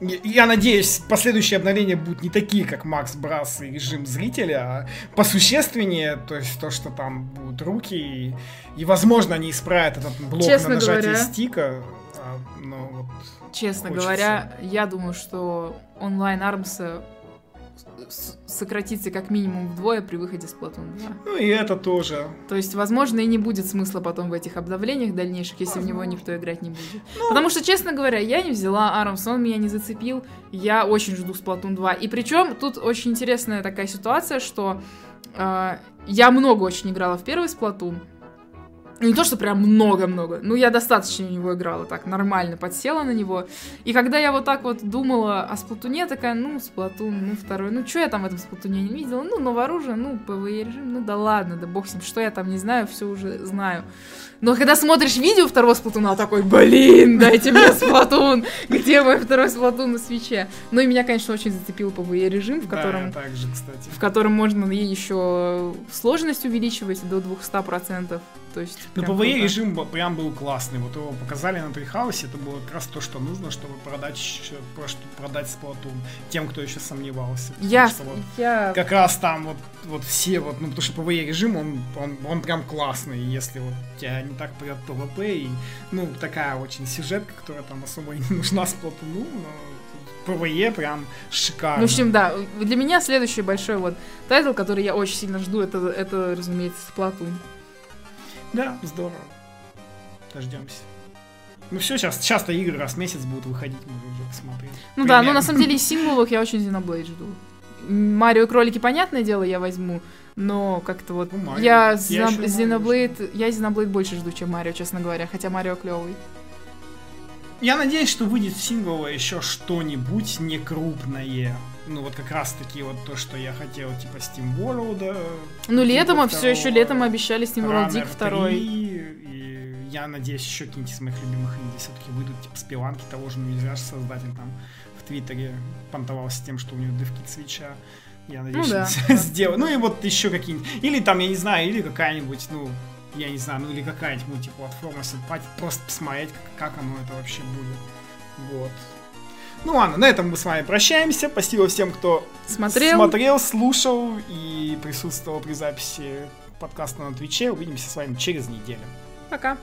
Я- надеюсь, последующие обновления будут не такие, как Макс Брас и режим зрителя, а посущественнее, то есть то, что там будут руки, и, и, возможно, они исправят этот блок Честно на нажатие говоря- стика, а, но вот... Честно Хочется. говоря, я думаю, что онлайн Армса сократится как минимум вдвое при выходе Splatoon 2. Ну и это тоже. То есть, возможно, и не будет смысла потом в этих обновлениях дальнейших, если в него никто играть не будет. Потому что, честно говоря, я не взяла Arms, он меня не зацепил. Я очень жду Splatoon 2. И причем тут очень интересная такая ситуация, что э, я много очень играла в первый Splatoon. Ну, Не то, что прям много-много. Ну, я достаточно в него играла, так, нормально, подсела на него. И когда я вот так вот думала о Splatoon е, такая, ну, Splatoon, ну, второй, ну, что я там в этом Splatoon е не видела? Ну, новое оружие, ну, PvE режим, ну, да ладно, да бог с ним, что я там не знаю, все уже знаю. Но когда смотришь видео второго Splatoon а, такой, блин, дайте мне Splatoon, где мой второй Splatoon на Switch е? Ну, и меня, конечно, очень зацепил PvE режим, в котором Да, также, кстати. в котором можно еще сложность увеличивать до 200%. То есть Ну, PvE режим прям был классный. Вот его показали на Treehouse е, это было как раз то, что нужно, чтобы продать, продать Splatoon тем, кто еще сомневался. Я, что вот я как раз там вот, вот все вот, ну, потому что PvE режим, он, он, он прям классный, если вот тебя не так прет PvP, и, ну, такая очень сюжетка, которая там особо не нужна Splatoon, но PvE прям шикарно. Ну, в общем, да, для меня следующий большой вот title, который я очень сильно жду, это, это разумеется, Splatoon. Да, здорово. Дождемся. Ну все, сейчас часто игры раз в месяц будут выходить, мы уже посмотрели. Ну да, но Примерно. на самом деле из сингловых я очень Xenoblade жду. Марио и кролики, понятное дело, я возьму, но как-то вот Ну, Марио. я Я ещё Марио Xenoblade, я Xenoblade больше жду, чем Марио, честно говоря, хотя Марио клевый. Я надеюсь, что выйдет сингловое еще что-нибудь не крупное. Ну вот как раз таки вот то, что я хотел, типа Steam World. э, Ну, типа летом, а все еще летом обещали Steam World Runner Dig 2. 3, и я надеюсь, еще какие-нибудь из моих любимых инди все-таки выйдут, типа Спиланки того же, нельзя же создатель там в Твиттере понтовался тем, что у него девки свеча. Я надеюсь, Ну да. сделаю. Ну и вот еще какие-нибудь. Или там, я не знаю, или какая-нибудь, ну, я не знаю, ну или какая-нибудь мультиплатформа, пать- просто посмотреть, как, как оно это вообще будет. Вот. Ну ладно, на этом мы с вами прощаемся. Спасибо всем, кто Смотрел. смотрел слушал и присутствовал при записи подкаста на Твиче. Увидимся с вами через неделю. Пока.